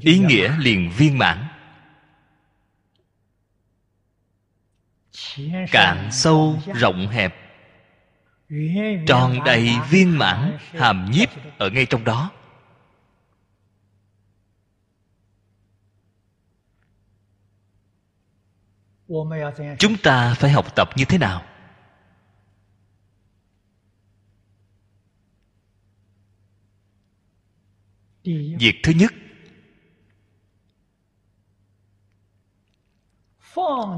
Ý nghĩa liền viên mãn. Cạn sâu rộng hẹp. Tròn đầy viên mãn hàm nhiếp ở ngay trong đó. Chúng ta phải học tập như thế nào việc thứ nhất.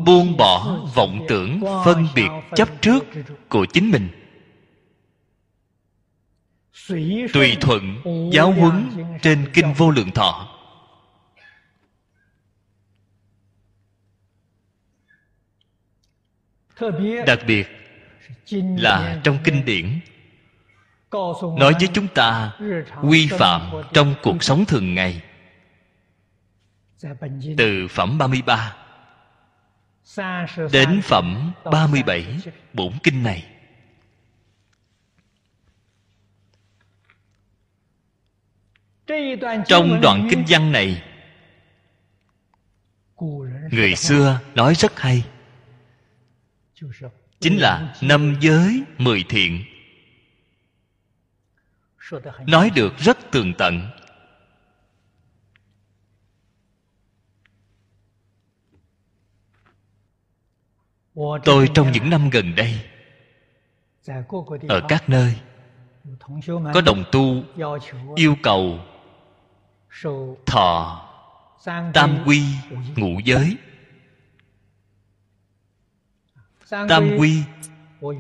Buông bỏ vọng tưởng phân biệt chấp trước của chính mình. Tùy thuận giáo huấn trên kinh vô lượng thọ. Đặc biệt là trong kinh điển nói với chúng ta, quy phạm trong cuộc sống thường ngày. Từ phẩm 33 đến phẩm 37 bổn kinh này. Trong đoạn kinh văn này, người xưa nói rất hay. Chính là năm giới mười thiện nói được rất tường tận。tôi trong những năm gần đây ở các nơi có đồng tu yêu cầu thọ tam quy ngũ giới。tam quy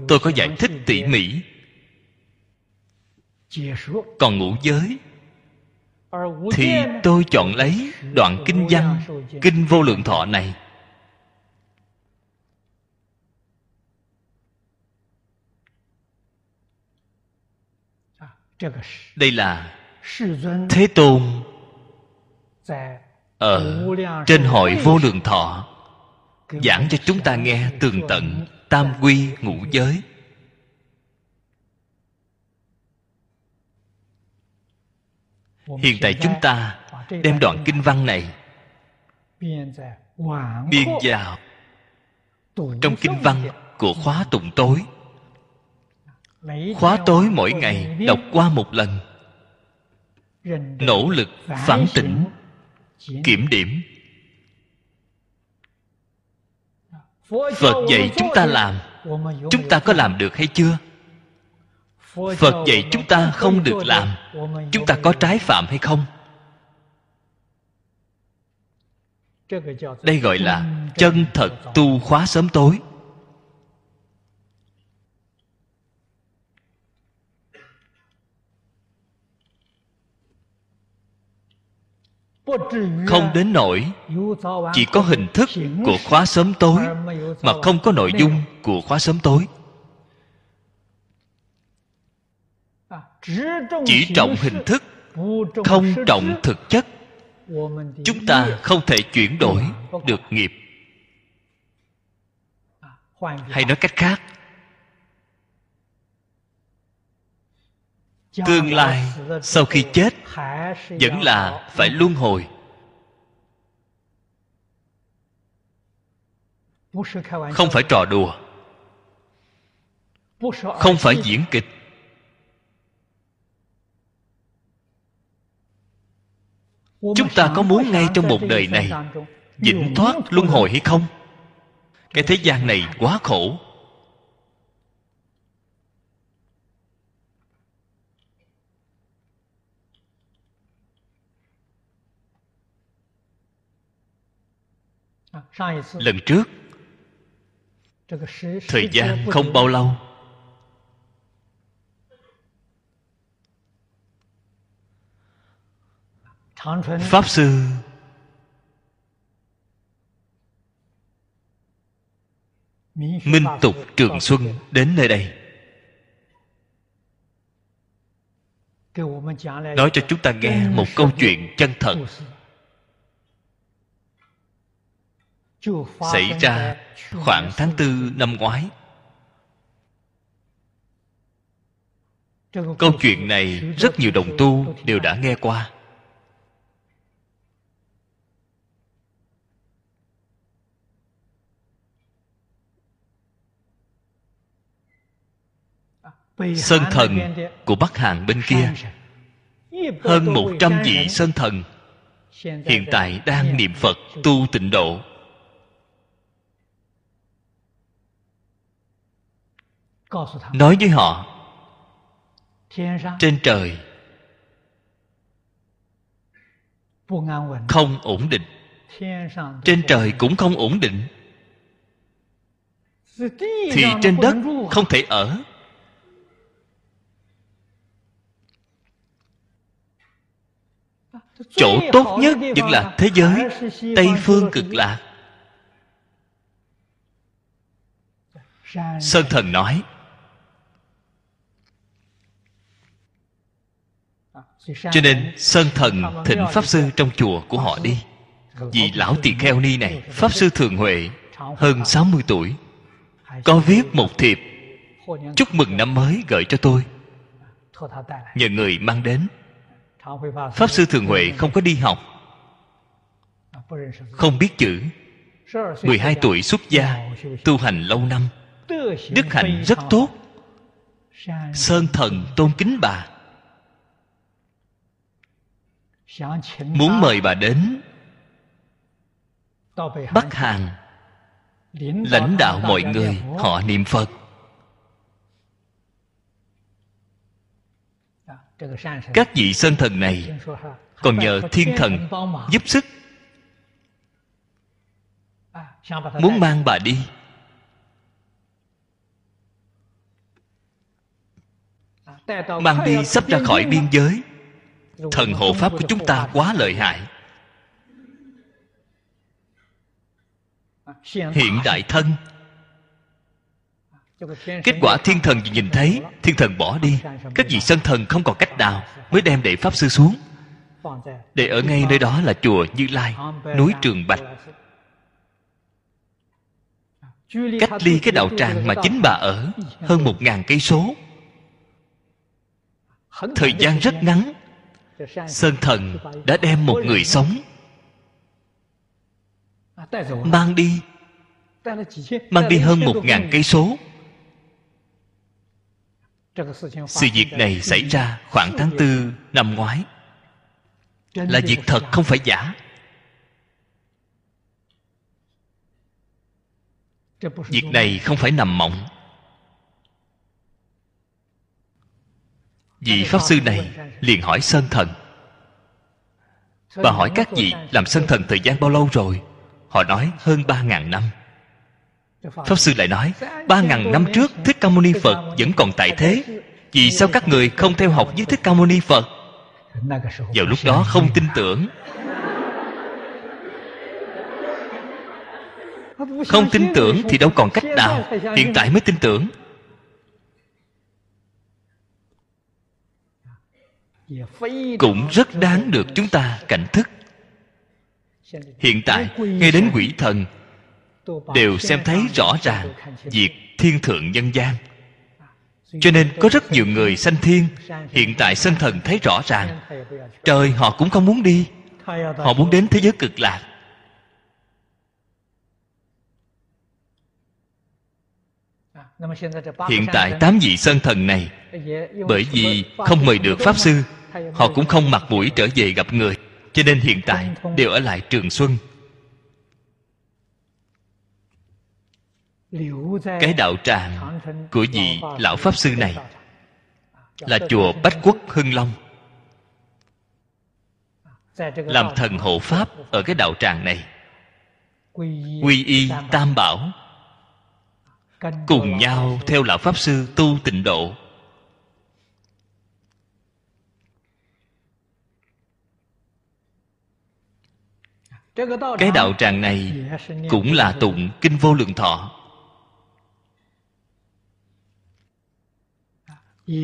tôi có giải thích tỉ mỉ còn ngũ giới. Thì tôi chọn lấy đoạn kinh văn, kinh vô lượng thọ này. Đây là thế tôn ở trên hội vô lượng thọ, giảng cho chúng ta nghe tường tận tam quy ngũ giới. Hiện tại chúng ta đem đoạn kinh văn này biên vào trong kinh văn của khóa tụng tối. Khóa tối mỗi ngày đọc qua một lần. Nỗ lực phản tỉnh kiểm điểm. Phật dạy chúng ta làm. chúng ta có làm được hay chưa phật dạy chúng ta không được làm. chúng ta có trái phạm hay không? Đây gọi là chân thật tu khóa sớm tối. Không đến nỗi chỉ có hình thức của khóa sớm tối mà không có nội dung của khóa sớm tối chỉ trọng hình thức không trọng thực chất. Chúng ta không thể chuyển đổi được nghiệp. Hay nói cách khác tương lai sau khi chết vẫn là phải luân hồi. Không phải trò đùa không phải diễn kịch chúng ta có muốn ngay trong một đời này vĩnh thoát luân hồi hay không? cái thế gian này quá khổ. Lần trước thời gian không bao lâu pháp sư. Minh tục trường xuân đến nơi đây. Nói cho chúng ta nghe một câu chuyện chân thật. Xảy ra khoảng tháng tư năm ngoái. Câu chuyện này rất nhiều đồng tu đều đã nghe qua sơn thần của bắc hàn bên kia. Hơn một trăm vị sơn thần. Hiện tại đang niệm phật tu tịnh độ. Nói với họ trên trời không ổn định. Trên trời cũng không ổn định. Thì trên đất không thể ở chỗ tốt nhất vẫn là thế giới tây phương cực lạc. Sơn thần nói cho nên sơn thần thỉnh pháp sư trong chùa của họ đi. Vì lão tỳ kheo ni này pháp sư thường huệ hơn 60 tuổi có viết một thiệp chúc mừng năm mới gửi cho tôi. Nhờ người mang đến pháp sư thường huệ không có đi học. Không biết chữ. 12 tuổi xuất gia, tu hành lâu năm. Đức hạnh rất tốt. Sơn thần tôn kính bà. Muốn mời bà đến bắc hàn, lãnh đạo mọi người, họ niệm phật. Các vị sơn thần này còn nhờ thiên thần giúp sức. muốn mang bà đi. mang đi sắp ra khỏi biên giới. thần hộ pháp của chúng ta quá lợi hại. hiện đại thân kết quả thiên thần nhìn thấy, thiên thần bỏ đi. Các vị sân thần không còn cách nào mới đem đệ pháp sư xuống. Để ở ngay nơi đó là chùa như lai, núi trường bạch. Cách ly cái đạo tràng mà chính bà ở, hơn một ngàn cây số. Thời gian rất ngắn. Sơn thần đã đem một người sống. Mang đi. Mang đi hơn một ngàn cây số sự việc này xảy ra khoảng tháng tư năm ngoái. Là việc thật không phải giả. Việc này không phải nằm mộng. Vị pháp sư này liền hỏi sơn thần. Bà hỏi các vị làm sơn thần thời gian bao lâu rồi? Họ nói hơn ba ngàn năm pháp sư lại nói, ba ngàn năm trước, thích ca mâu ni phật vẫn còn tại thế. Vì sao các người không theo học với thích ca mâu ni phật? Vào lúc đó không tin tưởng. Không tin tưởng thì đâu còn cách nào, hiện tại mới tin tưởng. Cũng rất đáng được chúng ta cảnh thức. Hiện tại, nghe đến quỷ thần đều xem thấy rõ ràng việc thiên thượng nhân gian. Cho nên có rất nhiều người sanh thiên, hiện tại sân thần thấy rõ ràng. Trời, họ cũng không muốn đi. Họ muốn đến thế giới cực lạc. Hiện tại tám vị sân thần này, bởi vì không mời được pháp sư, họ cũng không mặc mũi trở về gặp người. Cho nên hiện tại đều ở lại trường xuân. Cái đạo tràng của vị lão pháp sư này là chùa bách quốc hưng long. Làm thần hộ pháp ở cái đạo tràng này. Quy y tam bảo. Cùng nhau theo lão pháp sư tu tịnh độ. Cái đạo tràng này cũng là tụng kinh vô lượng thọ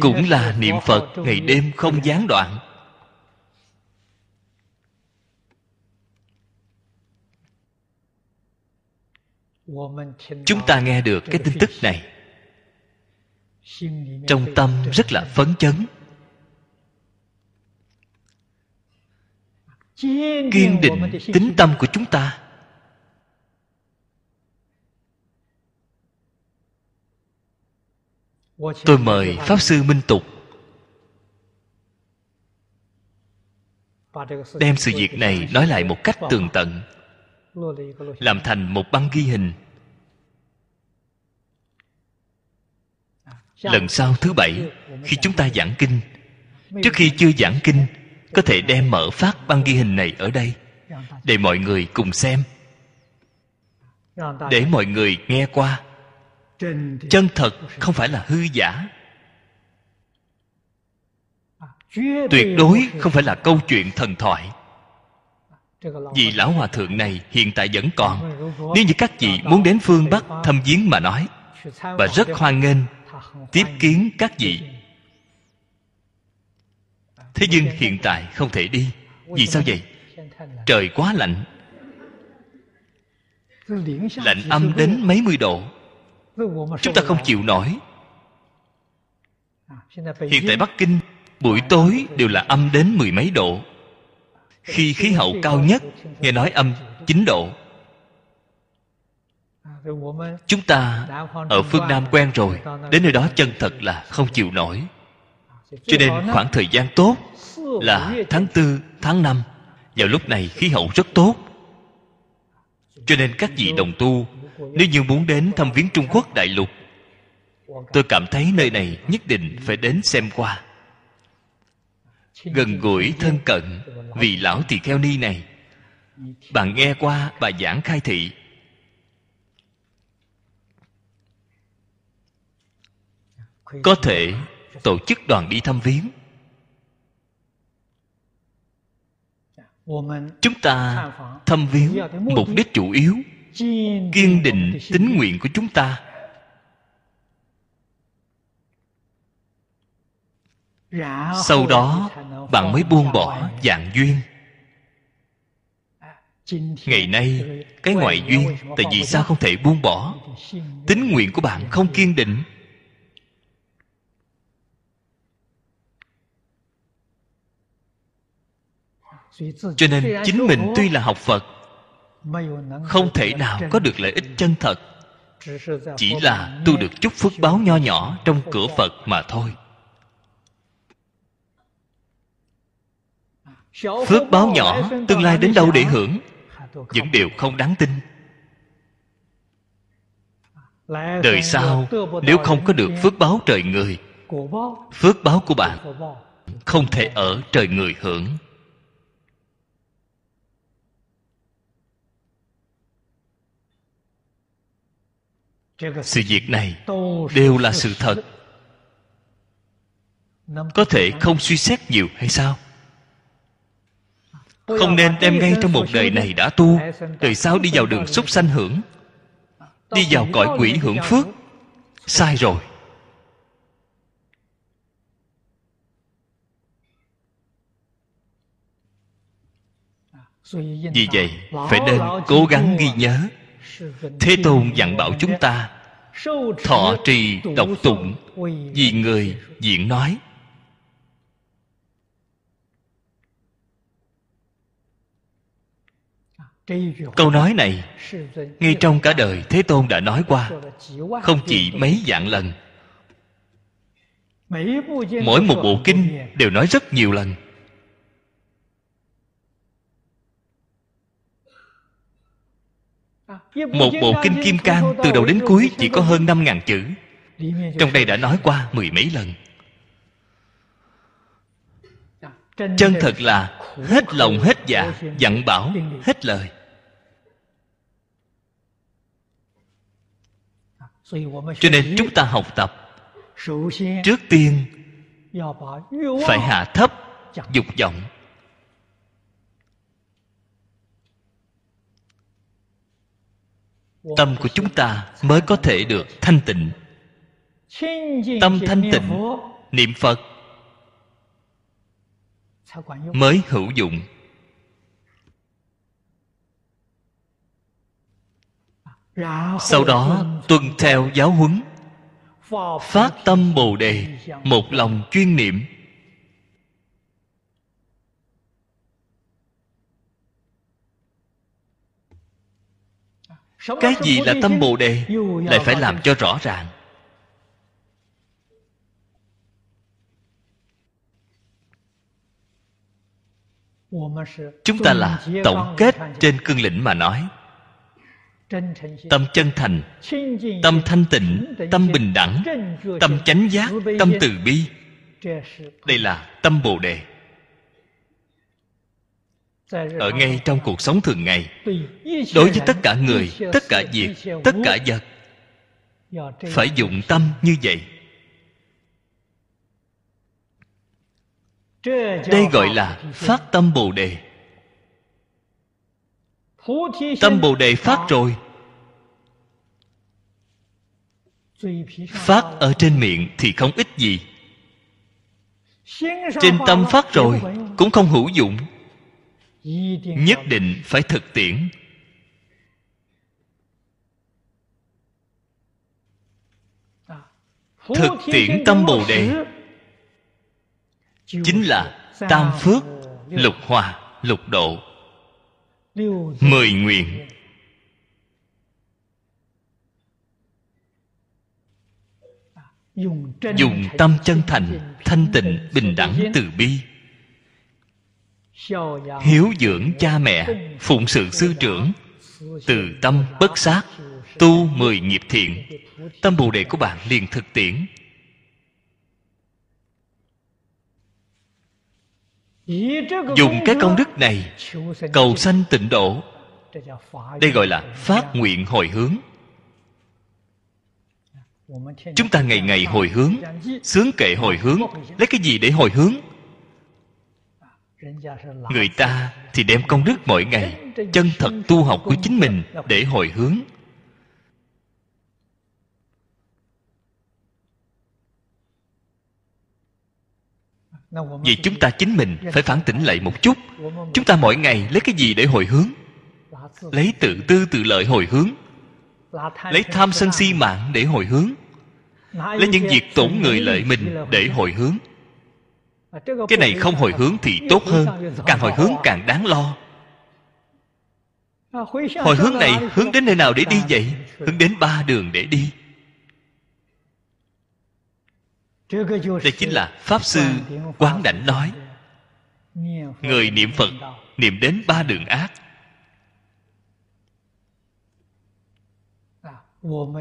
cũng là niệm phật ngày đêm không gián đoạn. Chúng ta nghe được cái tin tức này. Trong tâm rất là phấn chấn. Kiên định tính tâm của chúng ta tôi mời pháp sư minh tục đem sự việc này nói lại một cách tường tận, làm thành một băng ghi hình. Lần sau thứ bảy, khi chúng ta giảng kinh, trước khi chưa giảng kinh, có thể đem mở phát băng ghi hình này ở đây, để mọi người cùng xem. Để mọi người nghe qua chân thật không phải là hư giả. Tuyệt đối không phải là câu chuyện thần thoại. Vì lão hòa thượng này hiện tại vẫn còn. Nếu như các vị muốn đến phương bắc thăm viếng mà nói, và rất hoan nghênh tiếp kiến các vị. Thế nhưng hiện tại không thể đi. Vì sao vậy? Trời quá lạnh. Lạnh âm đến mấy mươi độ chúng ta không chịu nổi. Hiện tại bắc kinh buổi tối đều là âm đến mười mấy độ. Khi khí hậu cao nhất nghe nói âm 9 độ. Chúng ta ở phương nam quen rồi. Đến nơi đó chân thật là không chịu nổi. Cho nên khoảng thời gian tốt là tháng tư tháng năm. Vào lúc này khí hậu rất tốt. Cho nên các vị đồng tu nếu như muốn đến thăm viếng trung quốc đại lục, tôi cảm thấy nơi này nhất định phải đến xem qua. Gần gũi thân cận vì lão tỳ kheo ni này. Bạn nghe qua bà giảng khai thị. Có thể tổ chức đoàn đi thăm viếng. Chúng ta thăm viếng mục đích chủ yếu kiên định tín nguyện của chúng ta. Sau đó bạn mới buông bỏ dạng duyên. Ngày nay cái ngoại duyên tại vì sao không thể buông bỏ? Tính nguyện của bạn không kiên định. Cho nên chính mình tuy là học phật không thể nào có được lợi ích chân thật. Chỉ là tu được chút phước báo nho nhỏ trong cửa phật mà thôi. Phước báo nhỏ tương lai đến đâu để hưởng? Vẫn đều không đáng tin. Đời sau, nếu không có được phước báo trời người, phước báo của bạn không thể ở trời người hưởng. Sự việc này đều là sự thật. Có thể không suy xét nhiều hay sao? Không nên đem ngay trong một đời này đã tu, đời sau đi vào đường súc sanh hưởng, đi vào cõi quỷ hưởng phước. Sai rồi. Vì vậy, phải nên cố gắng ghi nhớ thế tôn dặn bảo chúng ta, thọ trì độc tụng vì người diễn nói. Câu nói này, ngay trong cả đời thế tôn đã nói qua, không chỉ mấy dạng lần. Mỗi một bộ kinh đều nói rất nhiều lần. Một bộ kinh kim cang từ đầu đến cuối chỉ có hơn năm ngàn chữ. Trong đây đã nói qua mười mấy lần. Chân thật là hết lòng hết dạ dặn bảo hết lời. Cho nên chúng ta học tập. Trước tiên phải hạ thấp dục vọng tâm của chúng ta mới có thể được thanh tịnh. Tâm thanh tịnh, niệm phật mới hữu dụng. Sau đó, tuân theo giáo huấn, phát tâm bồ đề, một lòng chuyên niệm. Cái gì là tâm bồ đề lại phải làm cho rõ ràng. Chúng ta là tổng kết trên cương lĩnh mà nói. Tâm chân thành tâm thanh tịnh tâm bình đẳng tâm chánh giác tâm từ bi. Đây là tâm bồ đề ở ngay trong cuộc sống thường ngày đối với tất cả người tất cả việc tất cả vật. phải dụng tâm như vậy. Đây gọi là phát tâm bồ đề. Tâm bồ đề phát rồi. phát ở trên miệng thì không ích gì. Trên tâm phát rồi cũng không hữu dụng nhất định phải thực tiễn. Thực tiễn tâm bồ đề chính là tam phước, lục hòa, lục độ. Mười nguyện. Dùng tâm chân thành, thanh tịnh, bình đẳng từ bi hiếu dưỡng cha mẹ phụng sự sư trưởng. Từ tâm bất sát tu mười nghiệp thiện. Tâm bồ đề của bạn liền thực tiễn. Dùng cái công đức này, cầu sanh tịnh độ. Đây gọi là phát nguyện hồi hướng. Chúng ta ngày ngày hồi hướng, sướng kệ hồi hướng. Lấy cái gì để hồi hướng? Người ta thì đem công đức mỗi ngày, chân thật tu học của chính mình để hồi hướng. Vì chúng ta chính mình phải phản tỉnh lại một chút. Chúng ta mỗi ngày lấy cái gì để hồi hướng? Lấy tự tư, tự lợi hồi hướng. Lấy tham sân si mạng để hồi hướng. Lấy những việc tổn người lợi mình để hồi hướng cái này không hồi hướng thì tốt hơn càng hồi hướng càng đáng lo. Hồi hướng này hướng đến nơi nào để đi vậy? Hướng đến ba đường để đi. Đây chính là pháp sư quán đảnh nói người niệm phật niệm đến ba đường ác.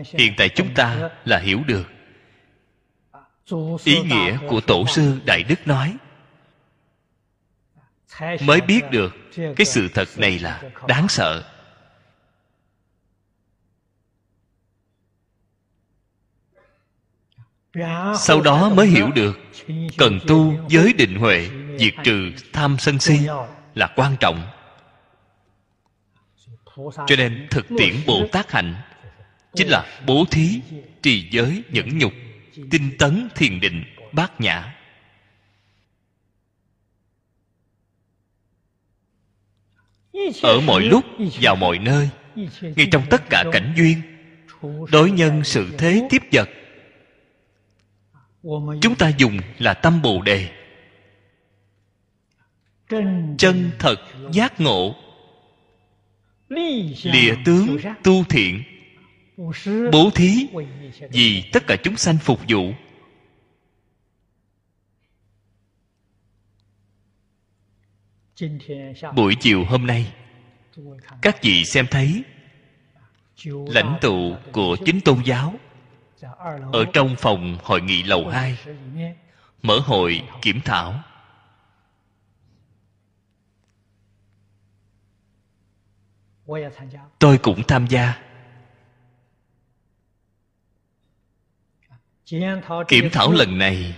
Hiện tại chúng ta là hiểu được ý nghĩa của tổ sư đại đức nói. Mới biết được cái sự thật này là đáng sợ. Sau đó mới hiểu được cần tu giới định huệ diệt trừ tham sân si là quan trọng. Cho nên thực tiễn bồ tát hạnh chính là bố thí trì giới nhẫn nhục tinh tấn thiền định, bát nhã. Ở mọi lúc, vào mọi nơi, ngay trong tất cả cảnh duyên, đối nhân sự thế tiếp vật, chúng ta dùng là tâm bồ đề. Chân thật giác ngộ, lìa tướng tu thiện bố thí vì tất cả chúng sanh phục vụ. Buổi chiều hôm nay các vị xem thấy lãnh tụ của chính tôn giáo ở trong phòng hội nghị lầu 2 mở hội kiểm thảo. Tôi cũng tham gia kiểm thảo lần này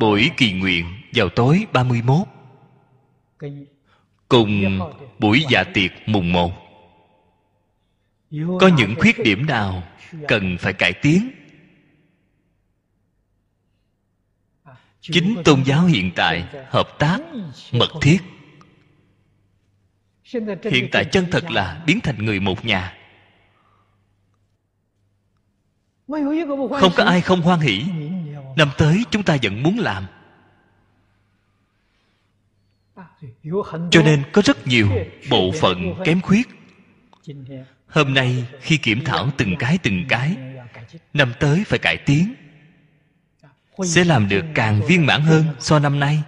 buổi kỳ nguyện vào tối 31 cùng buổi dạ tiệc mùng 1 có những khuyết điểm nào cần phải cải tiến? Chính tôn giáo hiện tại hợp tác mật thiết. Hiện tại chân thật là biến thành người một nhà. Không có ai không hoan hỷ. Năm tới chúng ta vẫn muốn làm. Cho nên có rất nhiều bộ phận kém khuyết. Hôm nay khi kiểm thảo từng cái từng cái năm tới phải cải tiến. Sẽ làm được càng viên mãn hơn so năm nay.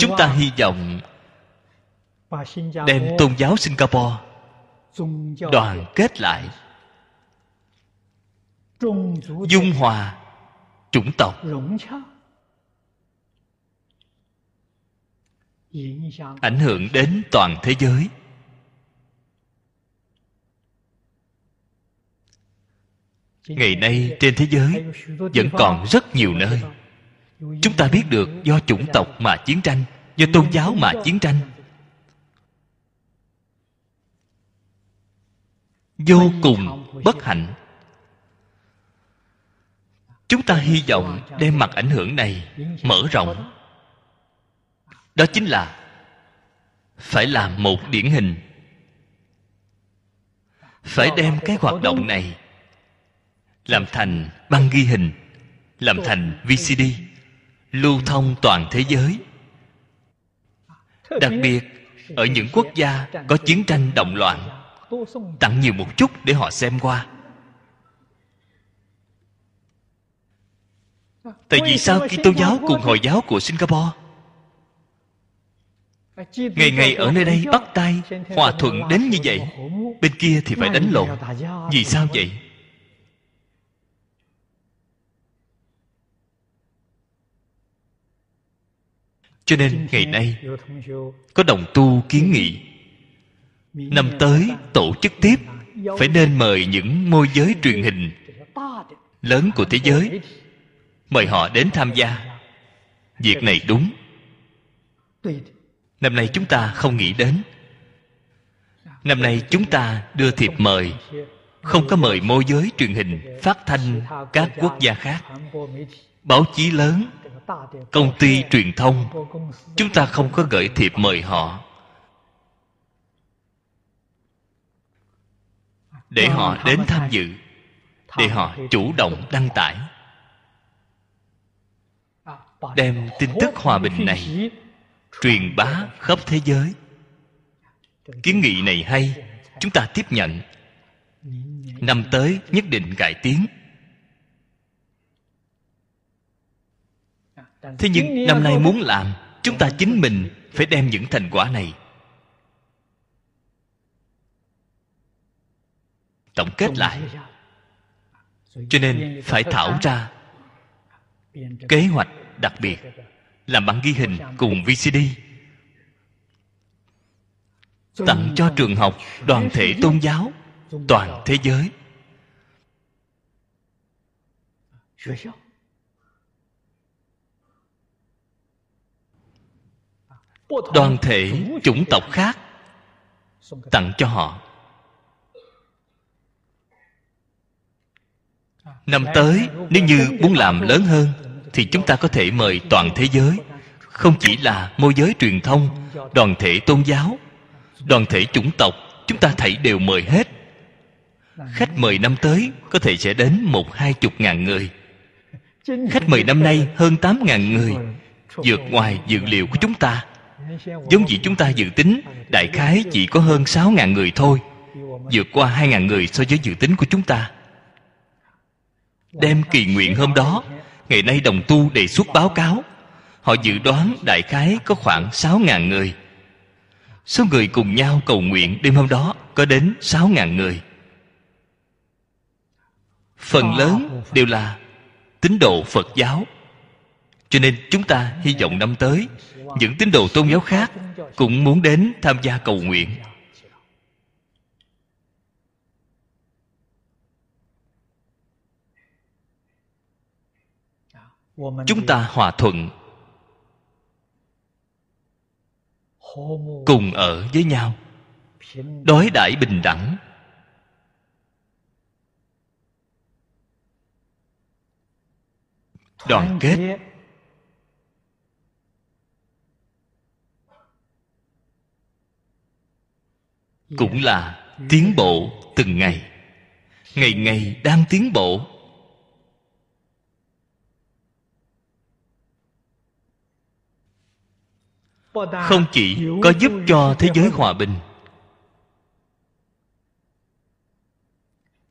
Chúng ta hy vọng đem tôn giáo singapore đoàn kết lại. Dung hòa chủng tộc. ảnh hưởng đến toàn thế giới. Ngày nay trên thế giới vẫn còn rất nhiều nơi. chúng ta biết được do chủng tộc mà chiến tranh do tôn giáo mà chiến tranh vô cùng bất hạnh. Chúng ta hy vọng đem mặt ảnh hưởng này mở rộng. Đó chính là phải làm một điển hình. Phải đem cái hoạt động này làm thành băng ghi hình, làm thành vcd lưu thông toàn thế giới. Đặc biệt, ở những quốc gia có chiến tranh động loạn tặng nhiều một chút để họ xem qua. Tại vì sao khi tôn giáo cùng hồi giáo của singapore? Ngày ngày ở nơi đây bắt tay, hòa thuận đến như vậy, bên kia thì phải đánh lộn. Vì sao vậy? Cho nên ngày nay, có đồng tu kiến nghị năm tới, tổ chức tiếp, phải nên mời những môi giới truyền hình lớn của thế giới. Mời họ đến tham gia. Việc này đúng. Năm nay chúng ta không nghĩ đến. Năm nay chúng ta đưa thiệp mời. Không có mời môi giới truyền hình phát thanh các quốc gia khác. Báo chí lớn, công ty truyền thông, chúng ta không có gửi thiệp mời họ. Để họ đến tham dự để họ chủ động đăng tải. Đem tin tức hòa bình này truyền bá khắp thế giới. Kiến nghị này hay chúng ta tiếp nhận. Năm tới nhất định cải tiến. Thế nhưng năm nay muốn làm chúng ta chính mình phải đem những thành quả này tổng kết lại. cho nên phải thảo ra kế hoạch đặc biệt làm bằng ghi hình cùng vcd tặng cho trường học đoàn thể tôn giáo toàn thế giới. Đoàn thể chủng tộc khác tặng cho họ năm tới, nếu như muốn làm lớn hơn, thì chúng ta có thể mời toàn thế giới. Không chỉ là môi giới truyền thông, đoàn thể tôn giáo, đoàn thể chủng tộc, chúng ta thảy đều mời hết. Khách mời năm tới có thể sẽ đến một hai chục ngàn người. Khách mời năm nay hơn tám ngàn người, vượt ngoài dự liệu của chúng ta. Giống như chúng ta dự tính, đại khái chỉ có hơn sáu ngàn người thôi, vượt qua hai ngàn người so với dự tính của chúng ta đem kỳ nguyện hôm đó ngày nay đồng tu đề xuất báo cáo. Họ dự đoán đại khái có khoảng sáu ngàn người. Số người cùng nhau cầu nguyện đêm hôm đó có đến sáu ngàn người. Phần lớn đều là tín đồ phật giáo. Cho nên chúng ta hy vọng năm tới những tín đồ tôn giáo khác cũng muốn đến tham gia cầu nguyện chúng ta hòa thuận cùng ở với nhau đối đãi bình đẳng. Đoàn kết cũng là tiến bộ từng ngày. Ngày ngày đang tiến bộ không chỉ có giúp cho thế giới hòa bình,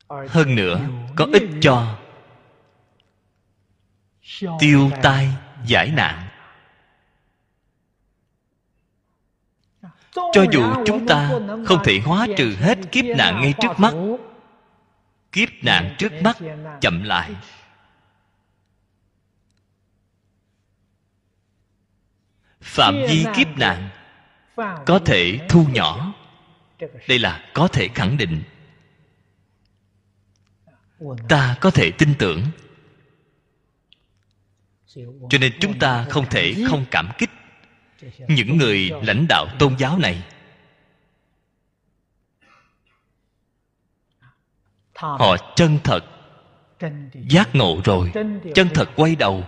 hơn nữa có ích cho tiêu tai giải nạn. Cho dù chúng ta không thể hóa trừ hết kiếp nạn ngay trước mắt, kiếp nạn trước mắt chậm lại. Phạm vi kiếp nạn có thể thu nhỏ. Đây là có thể khẳng định. Ta có thể tin tưởng. Cho nên chúng ta không thể không cảm kích những người lãnh đạo tôn giáo này. Họ chân thật giác ngộ rồi. chân thật quay đầu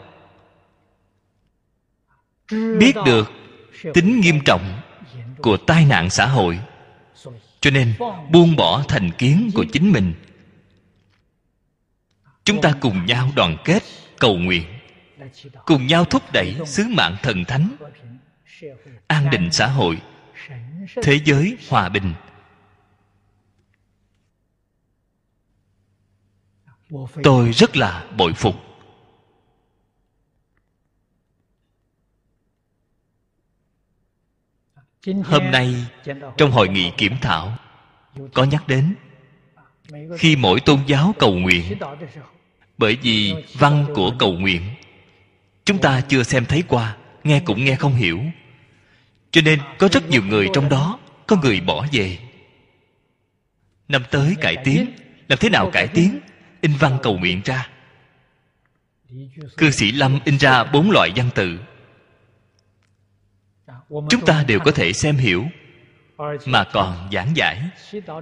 biết được tính nghiêm trọng của tai nạn xã hội, cho nên buông bỏ thành kiến của chính mình. Chúng ta cùng nhau đoàn kết, cầu nguyện, cùng nhau thúc đẩy sứ mạng thần thánh, an định xã hội, thế giới hòa bình. Tôi rất là bội phục. Hôm nay trong hội nghị kiểm thảo có nhắc đến khi mỗi tôn giáo cầu nguyện. bởi vì văn của cầu nguyện chúng ta chưa xem thấy qua nghe cũng nghe không hiểu. Cho nên có rất nhiều người trong đó có người bỏ về. Năm tới cải tiến làm thế nào cải tiến? in văn cầu nguyện ra. Cư sĩ lâm in ra bốn loại văn tự chúng ta đều có thể xem hiểu. Mà còn giảng giải.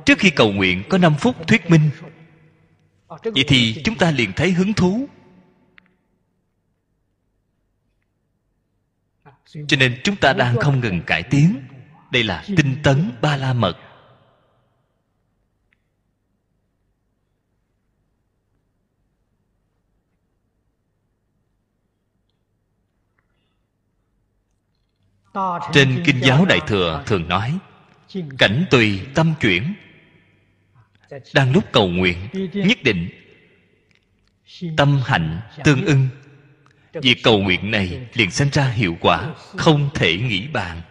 Trước khi cầu nguyện có 5 phút thuyết minh vậy thì chúng ta liền thấy hứng thú. Cho nên chúng ta đang không ngừng cải tiến. Đây là tinh tấn ba la mật trên kinh giáo đại thừa thường nói, cảnh tùy tâm chuyển. Đang lúc cầu nguyện, nhất định tâm hạnh tương ưng. Việc cầu nguyện này liền sinh ra hiệu quả không thể nghĩ bàn.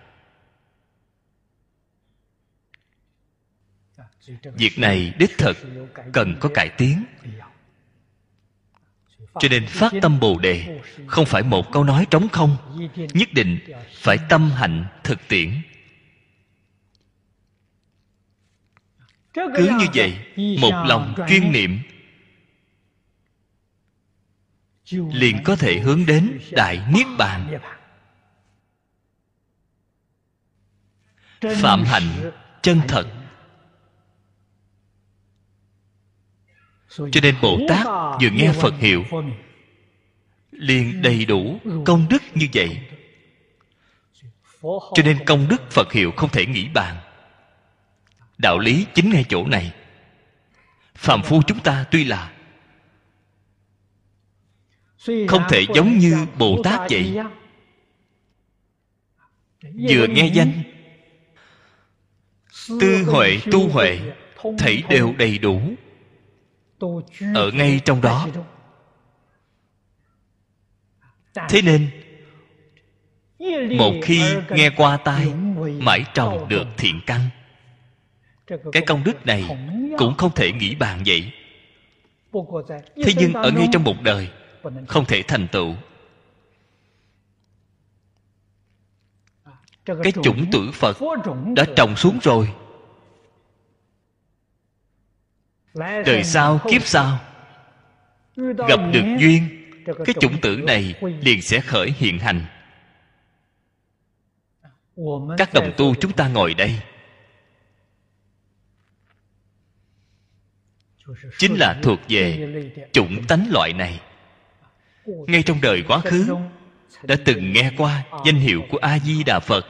Việc này đích thực cần có cải tiến cho nên phát tâm bồ đề, không phải một câu nói trống không, nhất định phải tâm hạnh thực tiễn. Cứ như vậy, một lòng chuyên niệm, liền có thể hướng đến đại niết bàn. Phạm hạnh chân thật. Cho nên bồ tát vừa nghe phật hiệu liền đầy đủ công đức như vậy. Cho nên công đức phật hiệu không thể nghĩ bàn. Đạo lý chính ngay chỗ này. Phàm phu chúng ta tuy là không thể giống như bồ tát vậy. Vừa nghe danh tư huệ tu huệ thảy đều đầy đủ ở ngay trong đó. thế nên một khi nghe qua tai mãi trồng được thiện căn. Cái công đức này cũng không thể nghĩ bàn vậy. Thế nhưng ở ngay trong một đời không thể thành tựu. Cái chủng tử phật đã trồng xuống rồi đời sau kiếp sau gặp được duyên cái chủng tử này liền sẽ khởi hiện hành. Các đồng tu chúng ta ngồi đây. Chính là thuộc về chủng tánh loại này. Ngay trong đời quá khứ đã từng nghe qua danh hiệu của a di đà phật.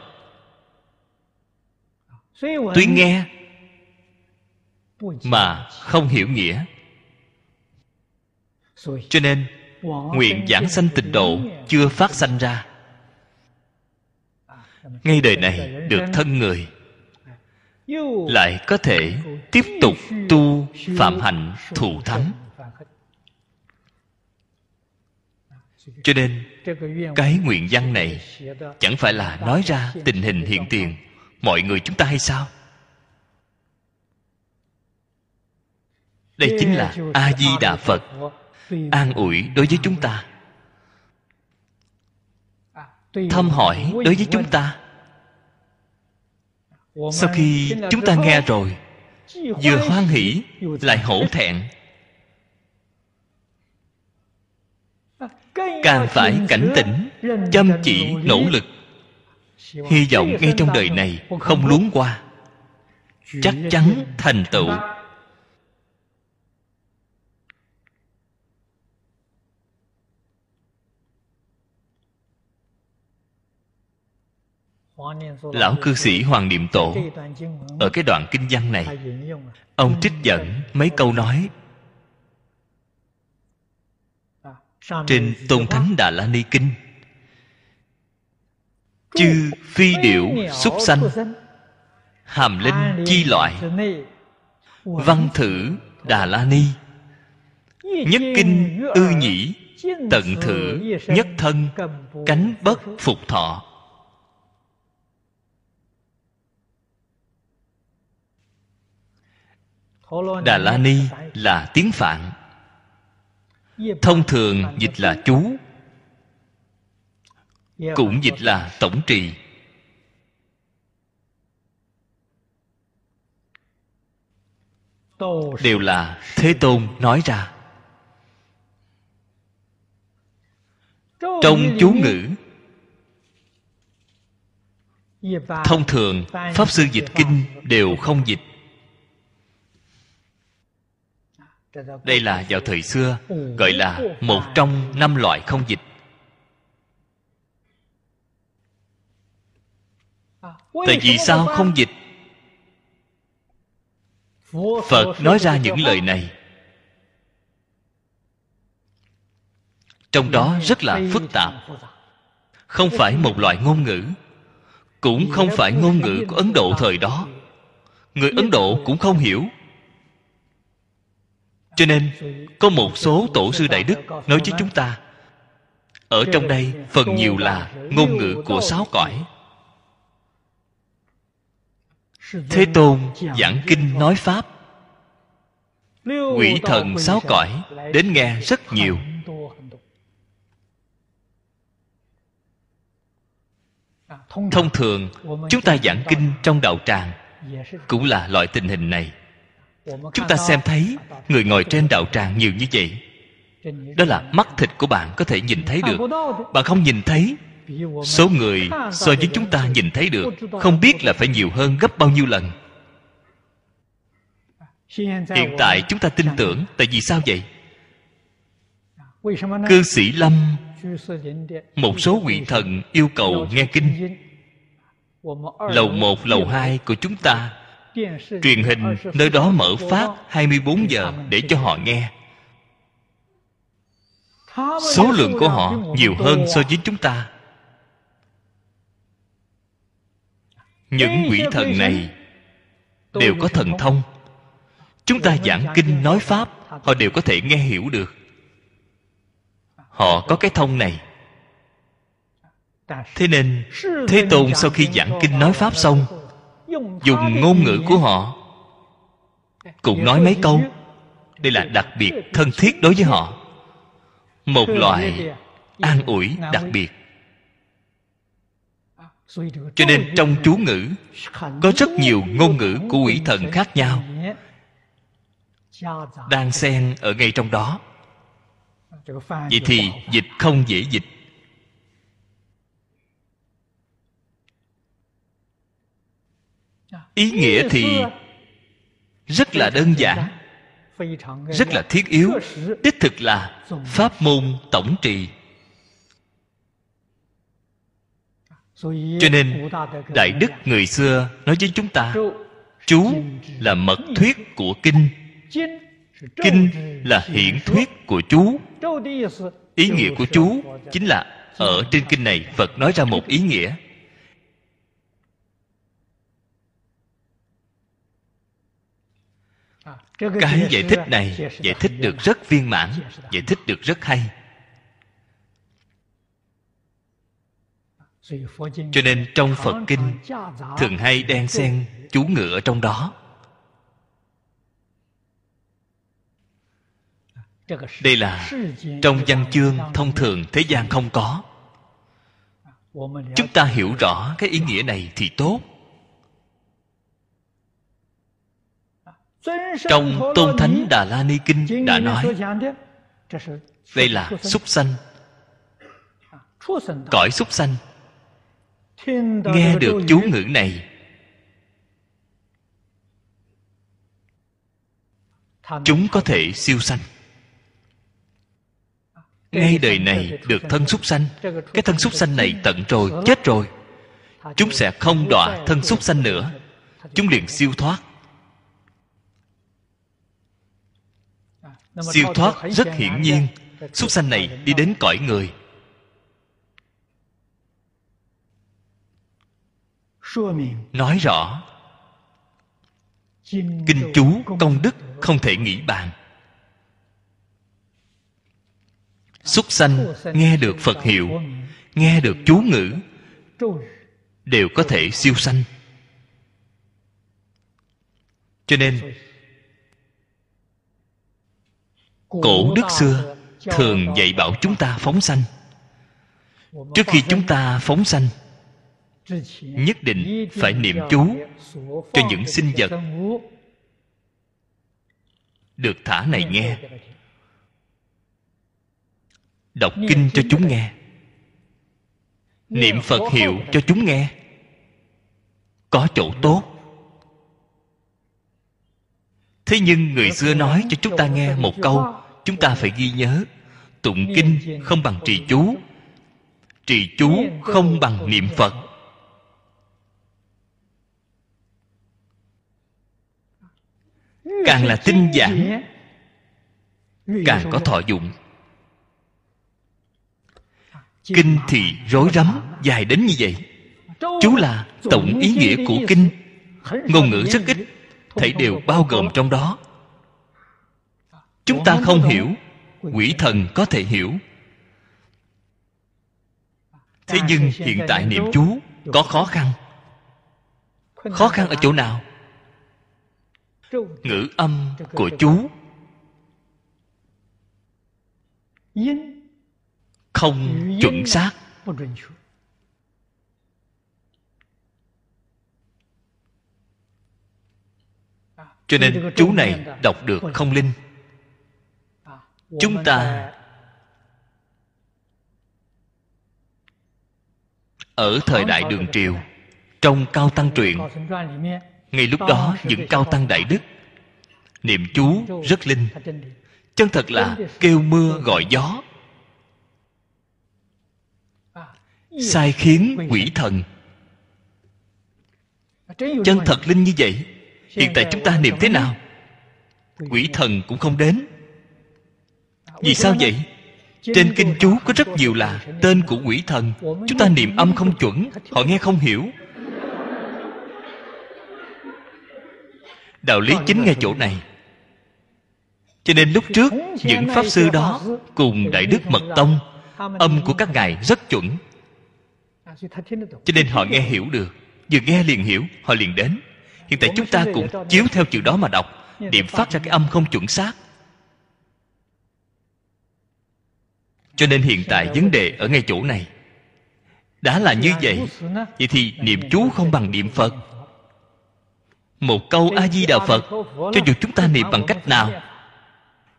Tuy nghe mà không hiểu nghĩa. Cho nên, nguyện giảng sanh tịnh độ chưa phát sanh ra. Ngay đời này được thân người, lại có thể tiếp tục tu phạm hạnh thù thắng. Cho nên, cái nguyện văn này chẳng phải là nói ra tình hình hiện tiền, mọi người chúng ta hay sao? Đây chính là a di đà phật. An ủi đối với chúng ta. Thăm hỏi đối với chúng ta. Sau khi chúng ta nghe rồi, vừa hoan hỷ, lại hổ thẹn. Càng phải cảnh tỉnh, chăm chỉ, nỗ lực. Hy vọng ngay trong đời này không luống qua. Chắc chắn thành tựu. Lão cư sĩ hoàng niệm tổ. Ở cái đoạn kinh văn này ông trích dẫn mấy câu nói trên tôn thánh đà la ni kinh. Chư phi điểu súc sanh hàm linh chi loại văn thử đà la ni nhất kinh ư nhĩ tận thử nhất thân cánh bất phục thọ đà la ni là tiếng phạn. Thông thường dịch là chú, cũng dịch là tổng trì. Đều là thế tôn nói ra. Trong chú ngữ, thông thường pháp sư dịch kinh đều không dịch. Đây là vào thời xưa, gọi là một trong năm loại không dịch. Tại vì sao không dịch? Phật nói ra những lời này. Trong đó rất là phức tạp. Không phải một loại ngôn ngữ, cũng không phải ngôn ngữ của ấn độ thời đó. Người ấn độ cũng không hiểu cho nên, có một số tổ sư đại đức nói với chúng ta, ở trong đây, phần nhiều là ngôn ngữ của sáu cõi. Thế tôn giảng kinh nói pháp. Quỷ thần sáu cõi đến nghe rất nhiều. Thông thường, chúng ta giảng kinh trong đạo tràng cũng là loại tình hình này chúng ta xem thấy người ngồi trên đạo tràng nhiều như vậy. Đó là mắt thịt của bạn có thể nhìn thấy được. Bạn không nhìn thấy. Số người so với chúng ta nhìn thấy được, không biết là phải nhiều hơn gấp bao nhiêu lần. Hiện tại chúng ta tin tưởng, tại vì sao vậy? Cư sĩ lâm, một số quỷ thần yêu cầu nghe kinh. Lầu một, lầu hai của chúng ta truyền hình, nơi đó mở phát 24 giờ để cho họ nghe. Số lượng của họ nhiều hơn so với chúng ta. Những quỷ thần này đều có thần thông. Chúng ta giảng kinh, nói pháp, họ đều có thể nghe hiểu được. Họ có cái thông này. Thế nên, thế tôn sau khi giảng kinh, nói pháp xong dùng ngôn ngữ của họ. Cũng nói mấy câu. Đây là đặc biệt thân thiết đối với họ. Một loại an ủi đặc biệt. Cho nên trong chú ngữ có rất nhiều ngôn ngữ của quỷ thần khác nhau. Đang xen ở ngay trong đó. Vậy thì dịch không dễ dịch ý nghĩa thì rất là đơn giản, rất là thiết yếu. Đích thực là pháp môn tổng trì. Cho nên đại đức người xưa nói với chúng ta, chú là mật thuyết của kinh. Kinh là hiển thuyết của chú. Ý nghĩa của chú chính là ở trên kinh này phật nói ra một ý nghĩa. Cái giải thích này giải thích được rất viên mãn giải thích được rất hay. Cho nên trong phật kinh thường hay đan xen chú ngữ ở trong đó. Đây là trong văn chương thông thường thế gian không có. Chúng ta hiểu rõ cái ý nghĩa này thì tốt trong tôn thánh đà la ni kinh đã nói đây là súc sanh. Cõi súc sanh nghe được chú ngữ này chúng có thể siêu sanh. Ngay đời này được thân súc sanh cái thân súc sanh này tận rồi chết rồi. Chúng sẽ không đọa thân súc sanh nữa. Chúng liền siêu thoát siêu thoát rất hiển nhiên. súc sanh này đi đến cõi người. Nói rõ. Kinh chú công đức không thể nghĩ bàn. Súc sanh nghe được phật hiệu nghe được chú ngữ đều có thể siêu sanh. Cho nên cổ đức xưa thường dạy bảo chúng ta phóng sanh. Trước khi chúng ta phóng sanh nhất định phải niệm chú cho những sinh vật được thả này nghe đọc kinh cho chúng nghe. niệm phật hiệu cho chúng nghe. Có chỗ tốt thế nhưng người xưa nói cho chúng ta nghe một câu, chúng ta phải ghi nhớ, tụng kinh không bằng trì chú trì chú không bằng niệm phật. Càng là tinh giản, càng có thọ dụng. Kinh thì rối rắm, dài đến như vậy. Chú là tổng ý nghĩa của kinh, ngôn ngữ rất ít thảy đều bao gồm trong đó. Chúng ta không hiểu quỷ thần có thể hiểu. Thế nhưng hiện tại niệm chú có khó khăn. Khó khăn ở chỗ nào? Ngữ âm của chú. không chuẩn xác cho nên chú này đọc được không linh. Chúng ta ở thời đại đường triều trong cao tăng truyện ngay lúc đó những cao tăng đại đức niệm chú rất linh. chân thật là kêu mưa gọi gió. Sai khiến quỷ thần. chân thật linh như vậy hiện tại chúng ta niệm thế nào? Quỷ thần cũng không đến. Vì sao vậy? Trên kinh chú có rất nhiều là tên của quỷ thần. Chúng ta niệm âm không chuẩn, họ nghe không hiểu. Đạo lý chính ngay chỗ này. Cho nên lúc trước, những pháp sư đó cùng đại đức mật tông, âm của các ngài rất chuẩn. Cho nên họ nghe hiểu được. Vừa nghe liền hiểu, họ liền đến hiện tại chúng ta cũng chiếu theo chữ đó mà đọc. Niệm phát ra cái âm không chuẩn xác. Cho nên hiện tại vấn đề ở ngay chỗ này. Đã là như vậy vậy thì niệm chú không bằng niệm phật. Một câu a di đà phật cho dù chúng ta niệm bằng cách nào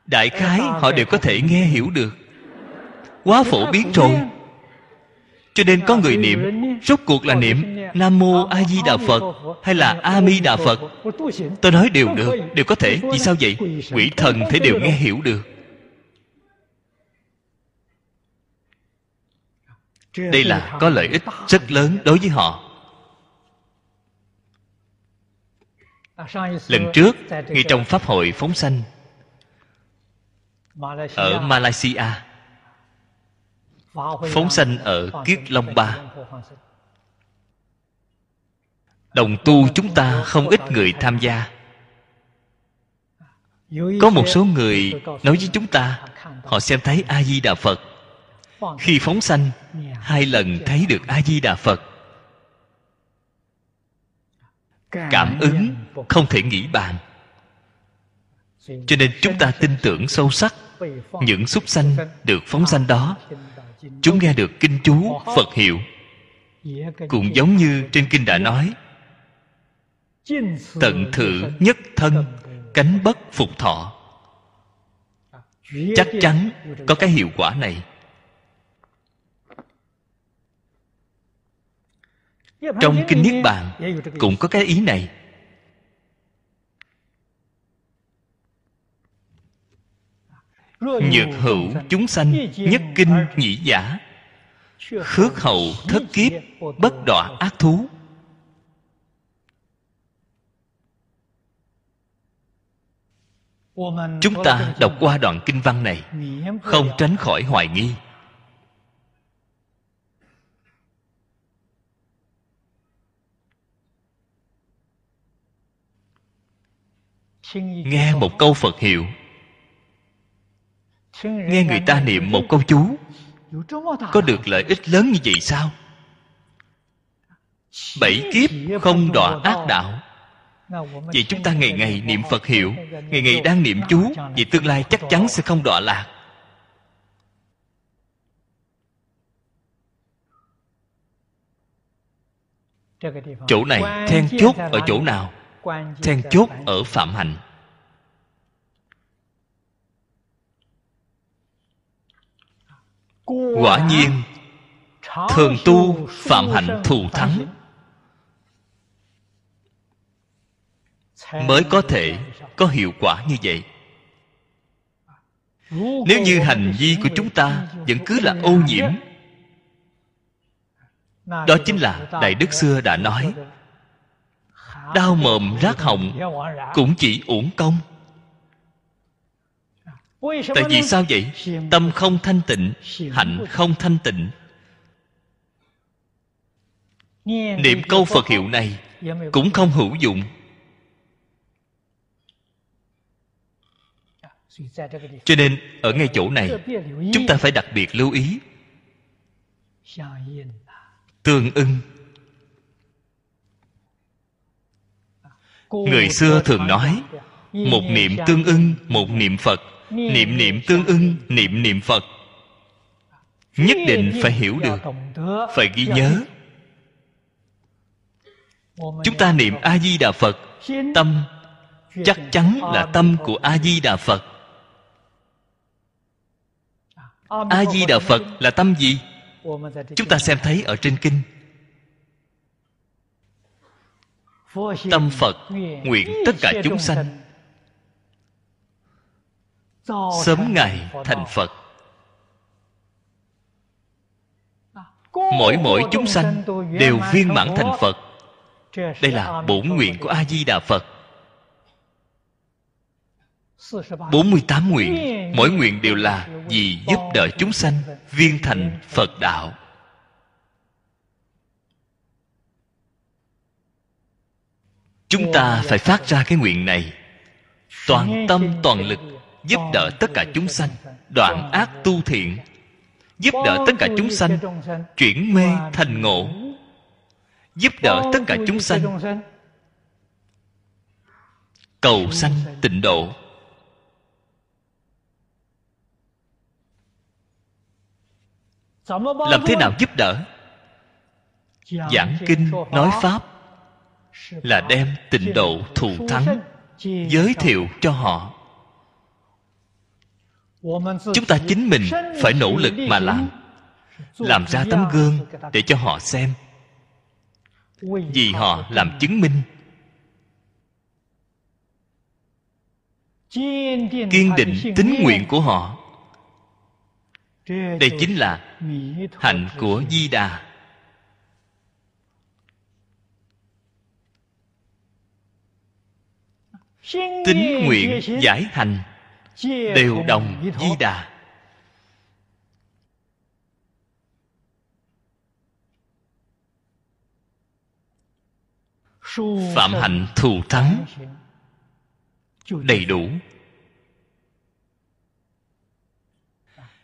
đại khái họ đều có thể nghe hiểu được. Quá phổ biến rồi cho nên có người niệm, rốt cuộc là niệm nam mô a di đà phật hay là a mi đà phật. Tôi nói đều được, đều có thể. Vì sao vậy? Quỷ thần thế đều nghe hiểu được. Đây là có lợi ích rất lớn đối với họ. Lần trước, ngay trong pháp hội phóng sanh, ở malaysia phóng sanh ở kiết long ba. Đồng tu chúng ta không ít người tham gia. Có một số người nói với chúng ta, họ xem thấy a di đà phật. Khi phóng sanh, hai lần thấy được a di đà phật. Cảm ứng không thể nghĩ bàn. Cho nên chúng ta tin tưởng sâu sắc, những súc sanh được phóng sanh đó chúng nghe được kinh chú, phật hiệu. Cũng giống như trên kinh đã nói, tận thử nhất thân, cánh bất phục thọ. Chắc chắn có cái hiệu quả này. Trong kinh niết bàn cũng có cái ý này. Nhược hữu chúng sanh, nhất kinh nhĩ giả. Khước hậu thất kiếp, bất đọa ác thú. Chúng ta đọc qua đoạn kinh văn này, không tránh khỏi hoài nghi. Nghe một câu phật hiệu nghe người ta niệm một câu chú, có được lợi ích lớn như vậy sao? Bảy kiếp không đọa ác đạo. Vậy chúng ta ngày ngày niệm phật hiệu, ngày ngày đang niệm chú vì tương lai chắc chắn sẽ không đọa lạc. Chỗ này then chốt ở chỗ nào? Then chốt ở phạm hạnh. Quả nhiên thường tu phạm hạnh thù thắng. mới có thể có hiệu quả như vậy. Nếu như hành vi của chúng ta vẫn cứ là ô nhiễm đó chính là đại đức xưa đã nói đau mồm rác họng cũng chỉ uổng công tại vì sao vậy? Tâm không thanh tịnh, hạnh không thanh tịnh. Niệm câu phật hiệu này cũng không hữu dụng. Cho nên ở ngay chỗ này, chúng ta phải đặc biệt lưu ý. Tương ưng. Người xưa thường nói, một niệm tương ưng, một niệm phật niệm niệm tương ưng niệm niệm phật. Nhất định phải hiểu được. phải ghi nhớ. chúng ta niệm a di đà phật tâm chắc chắn là tâm của a di đà phật a di đà phật là tâm gì? Chúng ta xem thấy ở trên kinh. Tâm phật nguyện tất cả chúng sanh sớm ngày thành phật. Mỗi mỗi chúng sanh đều viên mãn thành phật. đây là bổn nguyện của a di đà phật 48 nguyện. Mỗi nguyện đều là vì giúp đỡ chúng sanh Viên thành Phật đạo. Chúng ta phải phát ra cái nguyện này. Toàn tâm toàn lực Giúp đỡ tất cả chúng sanh, Đoạn ác tu thiện. Giúp đỡ tất cả chúng sanh, Chuyển mê thành ngộ. Giúp đỡ tất cả chúng sanh, Cầu sanh tịnh độ. Làm thế nào giúp đỡ? Giảng kinh, nói pháp là đem tịnh độ thù thắng, giới thiệu cho họ chúng ta chính mình phải nỗ lực mà làm. làm ra tấm gương để cho họ xem. vì họ làm chứng minh. Kiên định tín nguyện của họ. Đây chính là hạnh của di đà tín nguyện giải hành đều đồng di đà. Phạm hạnh thù thắng. đầy đủ.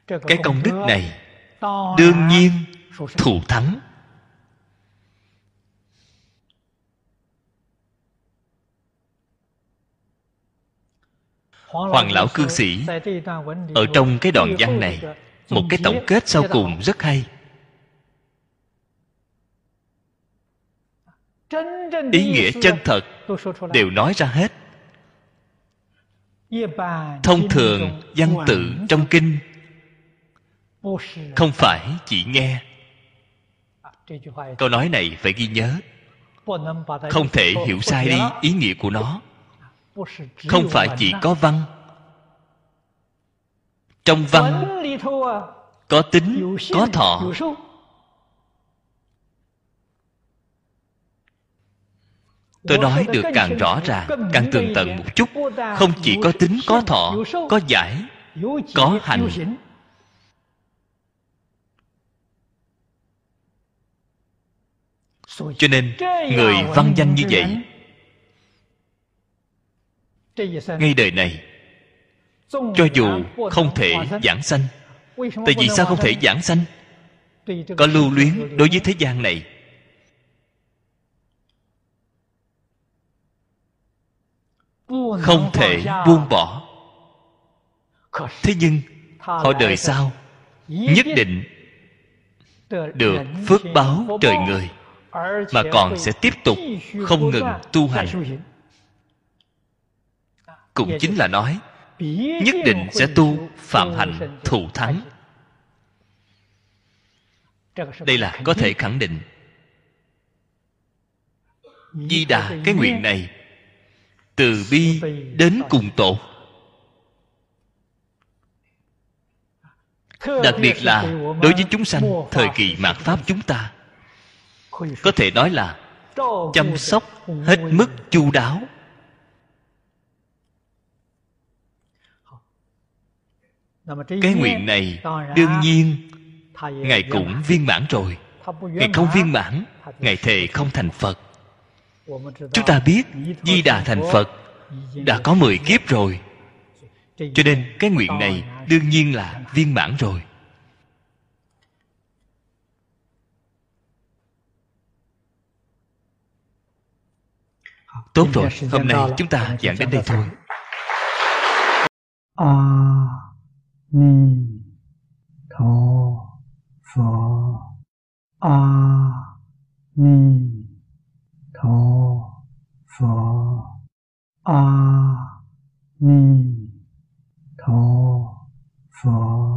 Cái công đức này đương nhiên thù thắng hoàng lão cư sĩ, ở trong cái đoạn văn này, một cái tổng kết sau cùng rất hay. Ý nghĩa chân thật đều nói ra hết. Thông thường, văn tự trong kinh không phải chỉ nghe. Câu nói này phải ghi nhớ, không thể hiểu sai đi ý nghĩa của nó không phải chỉ có văn. Trong văn, có tính, có thọ. Tôi nói được càng rõ ràng, càng tường tận một chút. Không chỉ có tính, có thọ, có giải, có hành. Cho nên, người văn danh như vậy ngay đời này cho dù không thể giảng sanh tại vì sao không thể giảng sanh? Có lưu luyến đối với thế gian này. Không thể buông bỏ. Thế nhưng họ đời sau nhất định được phước báo trời người mà còn sẽ tiếp tục không ngừng tu hành cũng chính là nói nhất định sẽ tu phạm hạnh thù thắng. Đây là có thể khẳng định. Di đà cái nguyện này từ bi đến cùng tột đặc biệt là đối với chúng sanh thời kỳ mạt pháp chúng ta có thể nói là chăm sóc hết mức chu đáo cái nguyện này đương nhiên ngài cũng viên mãn rồi. ngài không viên mãn ngài thề không thành phật. Chúng ta biết di đà thành phật đã có mười kiếp rồi. Cho nên cái nguyện này đương nhiên là viên mãn rồi. Tốt rồi hôm nay chúng ta giảng đến đây thôi 弥陀佛阿弥陀佛阿弥陀佛。